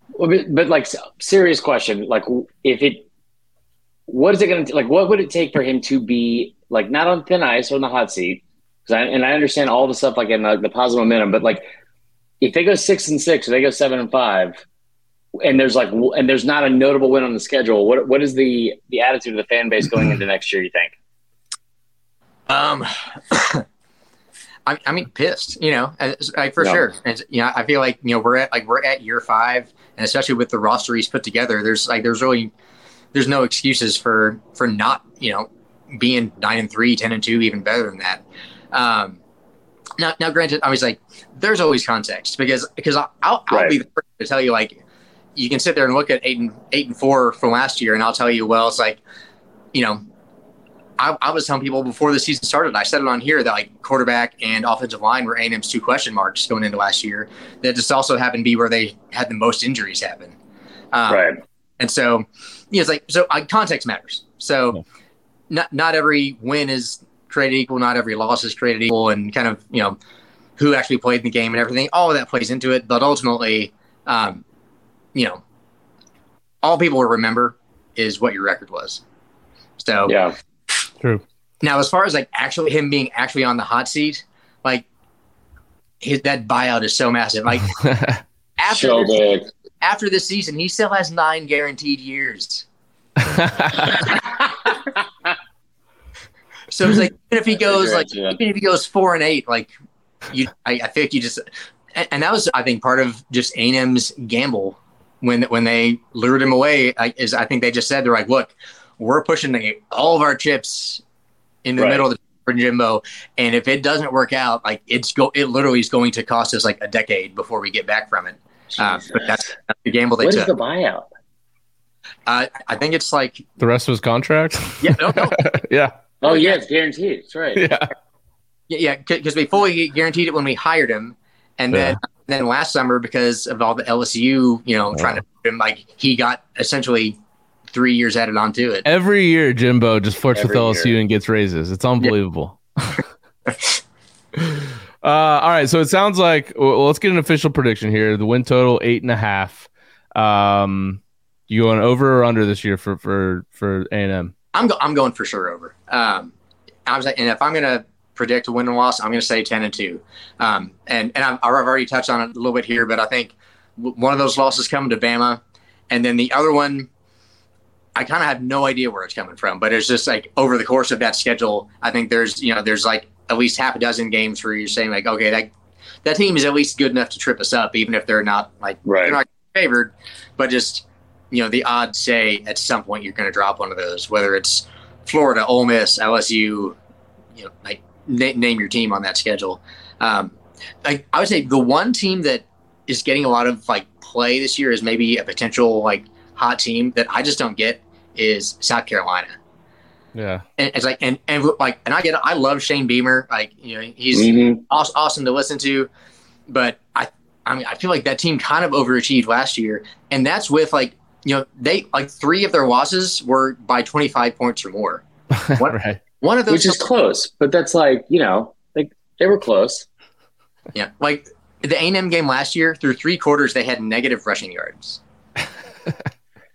Well, but, but like serious question, like if it, what is it going to like? What would it take for him to be like not on thin ice or on the hot seat? Because I and I understand all the stuff like in the, the positive momentum, but like if they go six and six or they go seven and five, and there's like and there's not a notable win on the schedule, what what is the the attitude of the fan base going into (clears throat) next year? You think? Um, I, I mean, pissed, you know, as- like for Yeah. sure. And you know, I feel like you know we're at like we're at year five, and especially with the roster he's put together, there's like there's really there's no excuses for for not you know being nine and three, 10 and two, even better than that. Um, now, now, granted, I was like, there's always context because because I'll, I'll, I'll be the first to tell you like you can sit there and look at eight and eight and four from last year, and I'll tell you, well, it's like, you know, I, I was telling people before the season started, I said it on here that like quarterback and offensive line were A&M's two question marks going into last year. That just also happened to be where they had the most injuries happen. Um, right. And so, you know, it's like so. I, context matters. So, not not every win is created equal. Not every loss is created equal, and kind of you know who actually played in the game and everything. All of that plays into it. But ultimately, um, you know, all people will remember is what your record was. So Yeah. True. now, as far as like actually him being actually on the hot seat, like his that buyout is so massive. Like (laughs) after So this, big. after this season, he still has nine guaranteed years. (laughs) So it's like even if he goes like Yeah. even if he goes four and eight, like you, I, I think you just and, and that was I think part of just A&M's gamble when when they lured him away. I, is I think they just said they're like, look, we're pushing the, all of our chips in the Right. middle of the for Jimbo, and if it doesn't work out, like it's go it literally is going to cost us like a decade before we get back from it. Uh, but that's, that's the gamble they What is took. the buyout? uh, I think it's like the rest of his contract. yeah, no, no, (laughs) yeah. Oh yeah, it's guaranteed. That's right. Yeah. Yeah, yeah, because we fully guaranteed it when we hired him, and then then last summer because of all the LSU, you know, trying to put him like he got essentially three years added onto it. Every year, Jimbo just flirts with Every LSU year. and gets raises. It's unbelievable. (laughs) uh, all right, so it sounds like well, let's get an official prediction here. The win total eight and a half. Um, you going over or under this year for for for A and M? I'm go- I'm going for sure over. Um, I was like, and if I'm gonna predict a win and loss, I'm gonna say ten and two. Um, and and I've, I've already touched on it a little bit here, but I think one of those losses coming to Bama, and then the other one. I kind of have no idea where it's coming from, but it's just like over the course of that schedule, I think there's you know there's like at least half a dozen games where you're saying like okay that that team is at least good enough to trip us up, even if they're not like Right. they're not favored, but just you know the odds say at some point you're going to drop one of those, whether it's Florida, Ole Miss, LSU, you know, like na- name your team on that schedule. Um, like I would say the one team that is getting a lot of like play this year is maybe a potential like hot team that I just don't get is South Carolina. Yeah, And it's like and and like and I get it. I love Shane Beamer. Like you know he's Mhm. awes- awesome to listen to, but I I mean I feel like that team kind of overachieved last year, and that's with like you know they like three of their losses were by 25 points or more. (laughs) What- right. One of those Which is close, but that's like you know, like they were close. yeah, like the A&M game last year through three quarters they had negative rushing yards.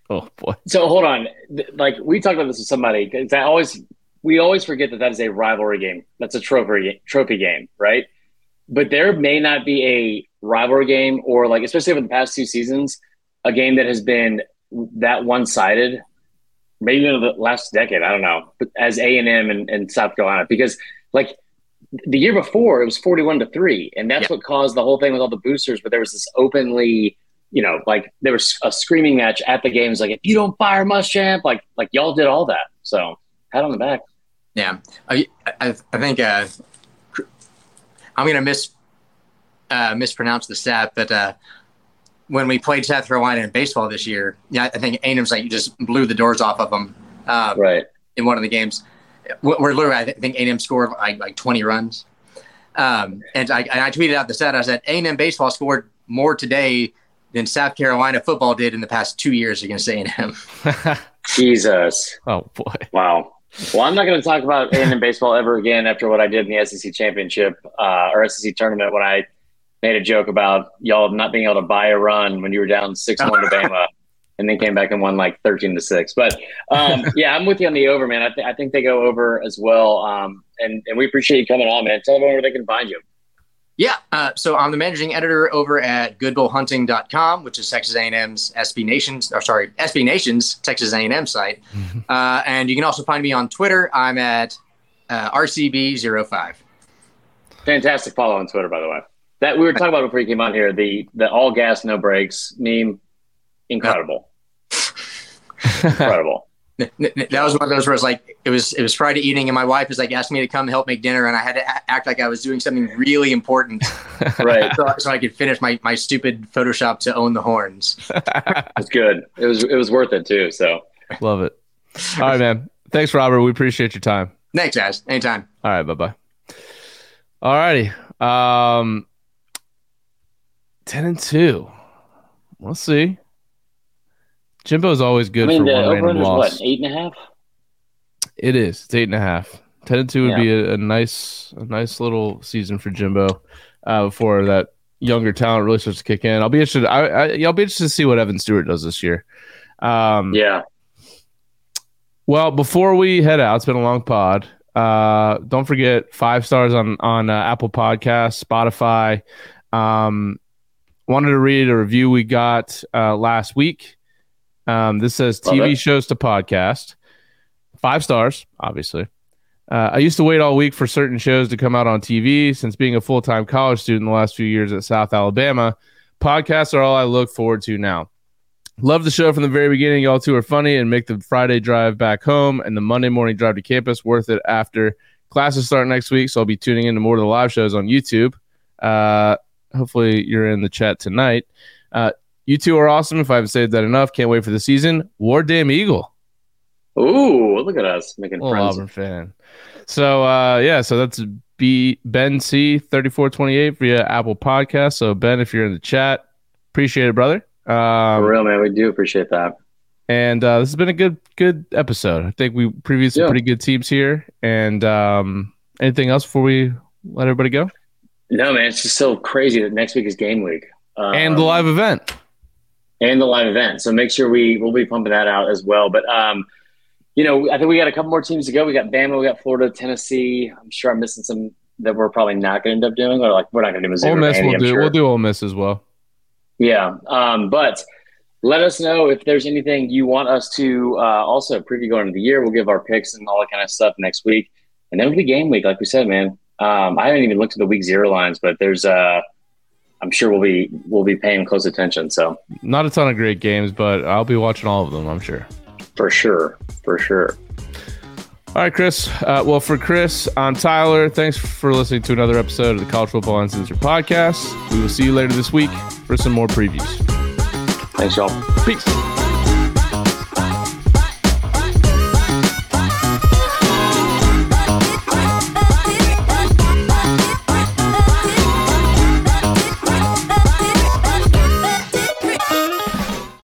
Oh boy. So hold on, like we talked about this with somebody because I always we always forget that that is a rivalry game. That's a trophy trophy game, right? But there may not be a rivalry game, or like especially over the past two seasons, a game that has been that one sided. Maybe in the last decade, I don't know. But as A and M and South Carolina, because like the year before, it was forty-one to three, and that's Yeah. what caused the whole thing with all the boosters. But there was this openly you know, like there was a screaming match at the games, like if you don't fire Muschamp, like like y'all did all that. So pat on the back. Yeah, I I, I think uh, I'm gonna miss uh, mispronounce the stat, but uh, when we played South Carolina in baseball this year, yeah, I think A&M's like just blew the doors off of them uh, Right. in one of the games. Where literally, I think A&M scored like, like 20 runs. Um, and I, I tweeted out the stat. I said A&M baseball scored more today than South Carolina football did in the past two years against A&M. (laughs) Jesus. oh boy. Wow. Well, I'm not going to talk about A&M baseball ever again after what I did in the SEC championship uh, or SEC tournament when I made a joke about y'all not being able to buy a run when you were down six one to Bama, (laughs) and then came back and won like thirteen to six. But um, (laughs) yeah, I'm with you on the over, man. I, th- I think they go over as well. Um, and and we appreciate you coming on, man. Tell everyone where they can find you. Yeah. Uh, so I'm the managing editor over at goodbullhunting.com, which is Texas A&M's SB Nations, or sorry, SB Nations Texas A&M site. Uh, and you can also find me on Twitter. I'm at uh, RCB05. Fantastic follow on Twitter, by the way. That we were talking about before you came on here. The the all gas no brakes meme, incredible, (laughs) incredible. N- n- That was one of those where it's like it was it was Friday evening, and my wife was like asking me to come help make dinner, and I had to act like I was doing something really important, (laughs) Right. so, so I could finish my my stupid Photoshop to own the horns. (laughs) It's good. It was it was worth it too. So Love it. All right, man. Thanks, Robert. We appreciate your time. Thanks, guys. Anytime. All right, bye bye. All righty. Um, ten and two. We'll see. Jimbo's always good I mean, for the one random is loss. what eight and a half. It is. It's eight and a half. Ten and two would Yeah. be a, a nice, a nice little season for Jimbo uh, before that younger talent really starts to kick in. I'll be interested. I, I, I'll be interested to see what Evan Stewart does this year. Um, Yeah. Well, before we head out, it's been a long pod. Uh, don't forget five stars on on uh, Apple Podcasts, Spotify. Um, wanted to read a review we got uh, last week. Um, this says Love TV it. shows to podcast. Five stars, obviously. Uh, I used to wait all week for certain shows to come out on TV. Since being a full time college student the last few years at South Alabama, podcasts are all I look forward to now. Love the show from the very beginning. Y'all two are funny and make the Friday drive back home and the Monday morning drive to campus worth it after classes start next week. So I'll be tuning into more of the live shows on YouTube. Uh, hopefully you're in the chat tonight. Uh, you two are awesome. If I haven't said that enough, can't wait for the season. War Damn Eagle. Ooh, look at us making Little friends. Auburn fan. So uh, yeah, so that's B Ben C thirty four twenty eight via Apple Podcast. So Ben, if you're in the chat, appreciate it, brother. Um, For real, man. We do appreciate that. and uh, this has been a good good episode. I think we previewed some Yeah. pretty good teams here. And um, anything else before we let everybody go? No, man, it's just so crazy that next week is game week. Um, and the live event. And the live event. So make sure we we'll be pumping that out as well. But um, you know, I think we got a couple more teams to go. We got Bama, we got Florida, Tennessee. I'm sure I'm missing some that we're probably not going to end up doing, or like we're not going to do Missouri. Ole Miss we'll I'm do. sure. We'll do Ole Miss as well. Yeah. Um, but let us know if there's anything you want us to uh, also preview going into the year. We'll give our picks and all that kind of stuff next week. And then it'll be game week, like we said, man. Um, I haven't even looked at the week zero lines, but there's uh I'm sure we'll be we'll be paying close attention. So Not a ton of great games, but I'll be watching all of them. I'm sure. for sure, for sure. All right, Chris. Uh, well, for Chris, I'm Tyler. Thanks for listening to another episode of the College Football Uncensored podcast. We will see you later this week for some more previews. Thanks, y'all. Peace.